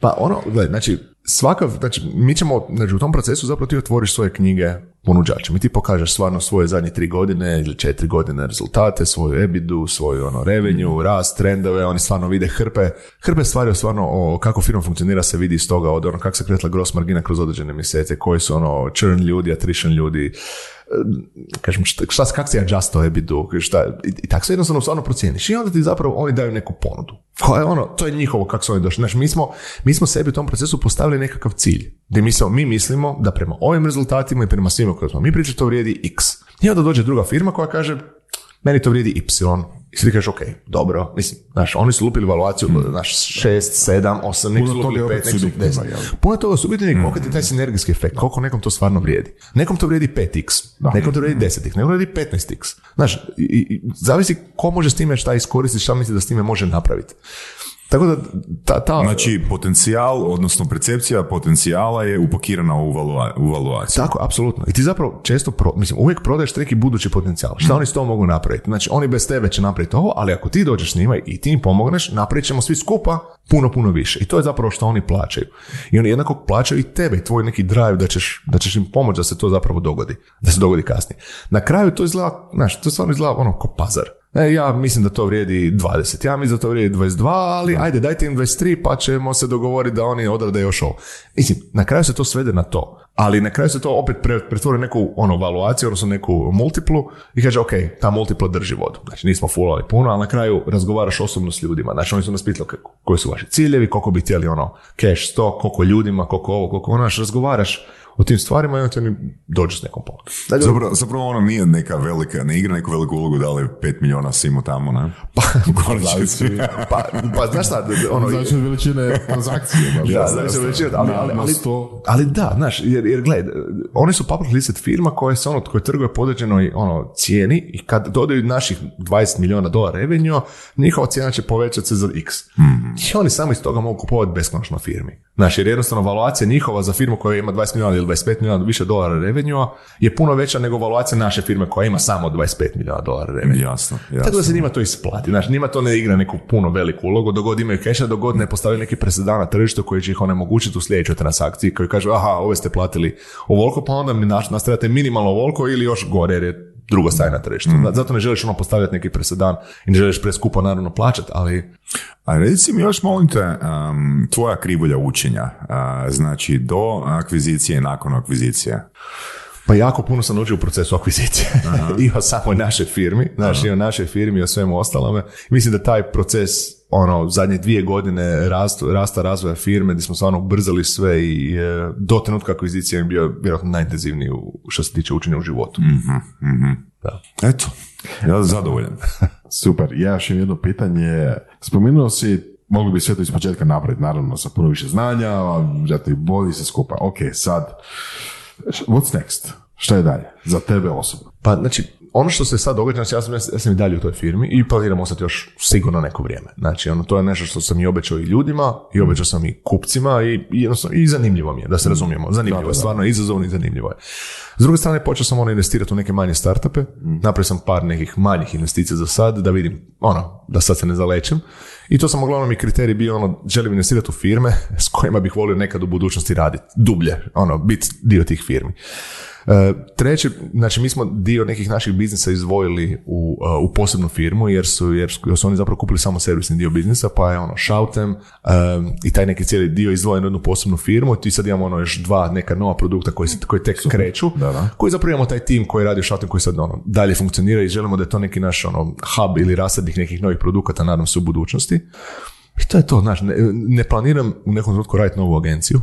Pa ono, gledaj, znači, svaka, znači, mi ćemo, znači, u tom procesu zapravo ti otvoriš svoje knjige ponuđačima i ti pokažeš stvarno svoje zadnje tri godine ili četiri godine rezultate, svoju ebidu, svoju ono revenue, rast, trendove, oni stvarno vide hrpe, hrpe stvari o stvarno o kako firma funkcionira se vidi iz toga, od ono kako se kretla gross margina kroz određene mjesece, koji su ono churn ljudi, attrition ljudi, kažem, šta, šta, kak si adjustao ebidu, šta, i, i tako se jednostavno stvarno procijeniš. I onda ti zapravo oni daju neku ponudu. Koja je ono, to je njihovo kako su oni došli. Znači, mi smo, mi smo sebi u tom procesu postavili nekakav cilj. Gdje mi, mi mislimo da prema ovim rezultatima i prema svima koje smo mi pričali, to vrijedi x. I onda dođe druga firma koja kaže, meni to vrijedi y. I svi kažeš, ok, dobro, mislim, znaš, oni su lupili valuaciju, znaš, 6, 7, 8, neki Puno su lupili je 5, opet neki su subjektivno, 10. jel? Puno toga subjektivno, koliko ti taj sinergijski efekt, koliko nekom to stvarno vrijedi. Nekom to vrijedi 5x, nekom to vrijedi 10x, nekom to vrijedi 15x. Znaš, i, i, zavisi ko može s time šta iskoristiti, šta misli da s time može napraviti. Tako da, ta, ta, Znači, potencijal, odnosno percepcija potencijala je upakirana u, valua, u valuaciju. Tako, apsolutno. I ti zapravo često, pro, mislim, uvijek prodaješ neki budući potencijal. Šta oni s tom mogu napraviti? Znači, oni bez tebe će napraviti ovo, ali ako ti dođeš s njima i ti im pomogneš, napravit ćemo svi skupa puno, puno više. I to je zapravo što oni plaćaju. I oni jednako plaćaju i tebe i tvoj neki drive da ćeš, da ćeš im pomoći da se to zapravo dogodi. Da se dogodi kasnije. Na kraju to izgleda, znaš, to stvarno izgleda ono ko pazar. E, ja mislim da to vrijedi 20, ja mislim da to vrijedi 22, ali ajde dajte im 23 pa ćemo se dogovoriti da oni odrade još ovo. Mislim, na kraju se to svede na to. Ali na kraju se to opet pre- pretvori neku ono, valuaciju, odnosno neku multiplu i kaže, ok, ta multipla drži vodu. Znači nismo fulali puno, ali na kraju razgovaraš osobno s ljudima. Znači oni su nas pitali koji su vaši ciljevi, koliko bi htjeli ono cash stock, koliko ljudima, koliko ovo, koliko ono, razgovaraš o tim stvarima i onda ti oni dođu s nekom pomogom. Znači, Zapravo, zapravo ono nije neka velika, ne igra neku veliku ulogu da li 5 miliona svimo tamo, ne? pa, konačnici. pa, pa, znaš šta, ono, Znači veličine transakcije. Da, znači veličina, ali, Na- ali, ali, da, znaš, jer, jer gledaj, oni su public listed firma koja se ono, koja trguje po određenoj ono, cijeni i kad dodaju naših 20 milijuna dolara revenue, njihova cijena će povećati se za x. I oni samo iz toga mogu kupovati beskonačno firmi. Znaš, jer jednostavno valuacija njihova za firmu koja ima 20 milijuna ili 25 milijuna više dolara revenue je puno veća nego valuacija naše firme koja ima samo 25 milijuna dolara revenue. Jasno, jasno. Tako da se njima to isplati. Znači, njima to ne igra neku puno veliku ulogu, dok god imaju keša, dok god ne postave neki presedan na tržištu koji će ih onemogućiti u sljedećoj transakciji, koji kažu, aha, ove ste platili ovoliko, pa onda mi nastavljate minimalno ovoliko ili još gore, jer je drugo stanje na tržištu. Zato ne želiš ono postavljati neki presedan i ne želiš preskupo naravno plaćati, ali A reci mi još, molim te, um, tvoja krivulja učenja, a, znači do akvizicije i nakon akvizicije. Pa jako puno sam naučio u procesu akvizicije. I o samoj našoj firmi, znaš, i o našoj firmi i o svemu ostalome. Mislim da taj proces, ono, zadnje dvije godine rastu, rasta razvoja firme, gdje smo stvarno ubrzali sve i e, do trenutka akvizicije je bio vjerojatno najintenzivniji u, što se tiče učenja u životu. Da. Eto, ja sam zadovoljan. Super. Ja još imam jedno pitanje. Spomenuo si, mogli bi sve to iz početka napraviti, naravno, sa puno više znanja, zato i bolji se skupa. Ok, sad, what's next? Šta je dalje? Za tebe osobno. Pa, znači, ono što se sad događa, znači ja sam, ja sam i dalje u toj firmi i planiram ostati još sigurno neko vrijeme. Znači, ono, to je nešto što sam i obećao i ljudima, i obećao sam i kupcima i, i jednostavno, i zanimljivo mi je, da se razumijemo. Zanimljivo je, stvarno izazovno i zanimljivo je. S druge strane, počeo sam ono investirati u neke manje startupe, napravio sam par nekih manjih investicija za sad, da vidim, ono, da sad se ne zalećem. I to sam uglavnom i kriterij bio ono, želim investirati u firme s kojima bih volio nekad u budućnosti raditi, dublje, ono, biti dio tih firmi. E, treće, znači mi smo dio nekih naših biznisa izdvojili u, e, u posebnu firmu jer su, jer su, oni zapravo kupili samo servisni dio biznisa, pa je ono Shoutem i taj neki cijeli dio izdvojen u jednu posebnu firmu i sad imamo ono još dva neka nova produkta koji, se, koji tek kreću, Da, da. koji zapravo imamo taj tim koji radi u Shoutem koji sad ono, dalje funkcionira i želimo da je to neki naš ono, hub ili rasadnik nekih novih produkata, nadam se u budućnosti. I to je to, znaš, ne, ne planiram u nekom trenutku raditi novu agenciju.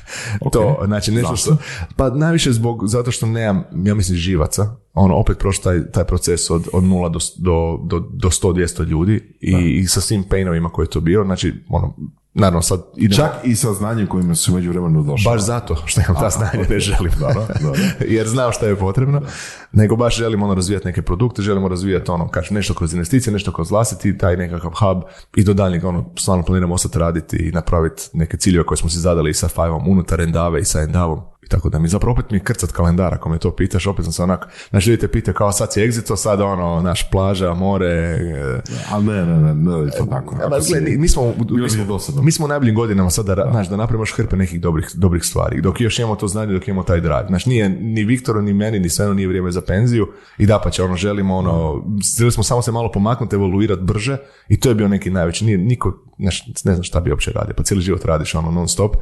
to, znači, nešto što, pa najviše zbog, zato što nemam, ja mislim, živaca. Ono, opet prošao taj, taj proces od, od 0 do, do, do, do 100-200 ljudi i, i sa svim painovima koje je to bio, znači, ono, naravno sad idemo, Čak i sa znanjem kojima su među vremenu došli. baš zato što imam ta znanja ne želim, Dobro, dobro. jer znam šta je potrebno, nego baš želimo ono razvijati neke produkte, želimo razvijati ono, kažem, nešto kroz investicije, nešto kroz vlastiti, taj nekakav hub i do daljnjeg ono, stvarno planiramo ostati raditi i napraviti neke ciljeve koje smo si zadali i sa Fiveom unutar Endave i sa Endavom. Tako da mi zapravo opet mi krcat kalendar ako me to pitaš, opet sam se onak, znači ljudi te pitaju kao sad si exito, sad ono, naš plaža, more, e, Ali ne, ne, ne, ne, to tako. Ma, Ako si- gle, mi smo, mi smo, mi smo u najboljim godinama sada da, znaš, da napravimo još hrpe nekih dobrih, dobrih stvari. Dok još imamo to znanje, dok imamo taj drive. Znači, nije ni Viktoru, ni meni, ni Svenu nije vrijeme za penziju i da pa će ono, želimo ono, želi smo samo se malo pomaknuti, evoluirati brže i to je bio neki najveći, nije niko, znaš, ne znam šta bi uopće radio, pa cijeli život radiš ono non stop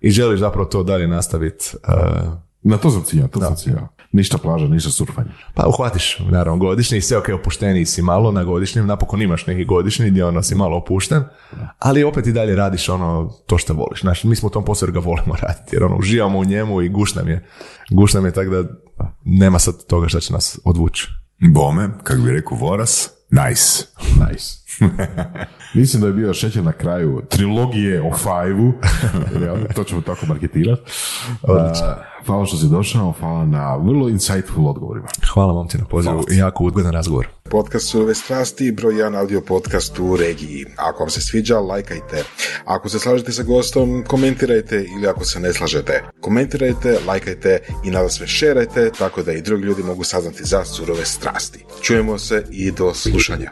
i želiš zapravo to dalje nastaviti. Uh, Na to sam ciljao, to sam ciljao. Ništa plaža, ništa surfanje. pa uhvatiš, naravno, godišnji i sve ok, opušteniji si malo na godišnjem, napokon imaš neki godišnji gdje ono si malo opušten, ali opet i dalje radiš ono to što voliš. Znači, mi smo u tom poslu jer ga volimo raditi, jer ono, uživamo u njemu i guš nam je. Guš nam je tako da nema sad toga što će nas odvući. Bome, kako bi rekao Voras, nice. Nice. Mislim da je bio šećer na kraju trilogije o Five-u. Jel, to ćemo tako marketirati. hvala što si došao, hvala na vrlo insightful odgovorima. Hvala vam ti na pozivu i jako udgodan razgovor. Podcast Surove strasti, broj jedan audio podcast u regiji. Ako vam se sviđa, lajkajte. Ako se slažete sa gostom, komentirajte ili ako se ne slažete. Komentirajte, lajkajte i nada sve šerajte, tako da i drugi ljudi mogu saznati za surove strasti. Čujemo se i do slušanja.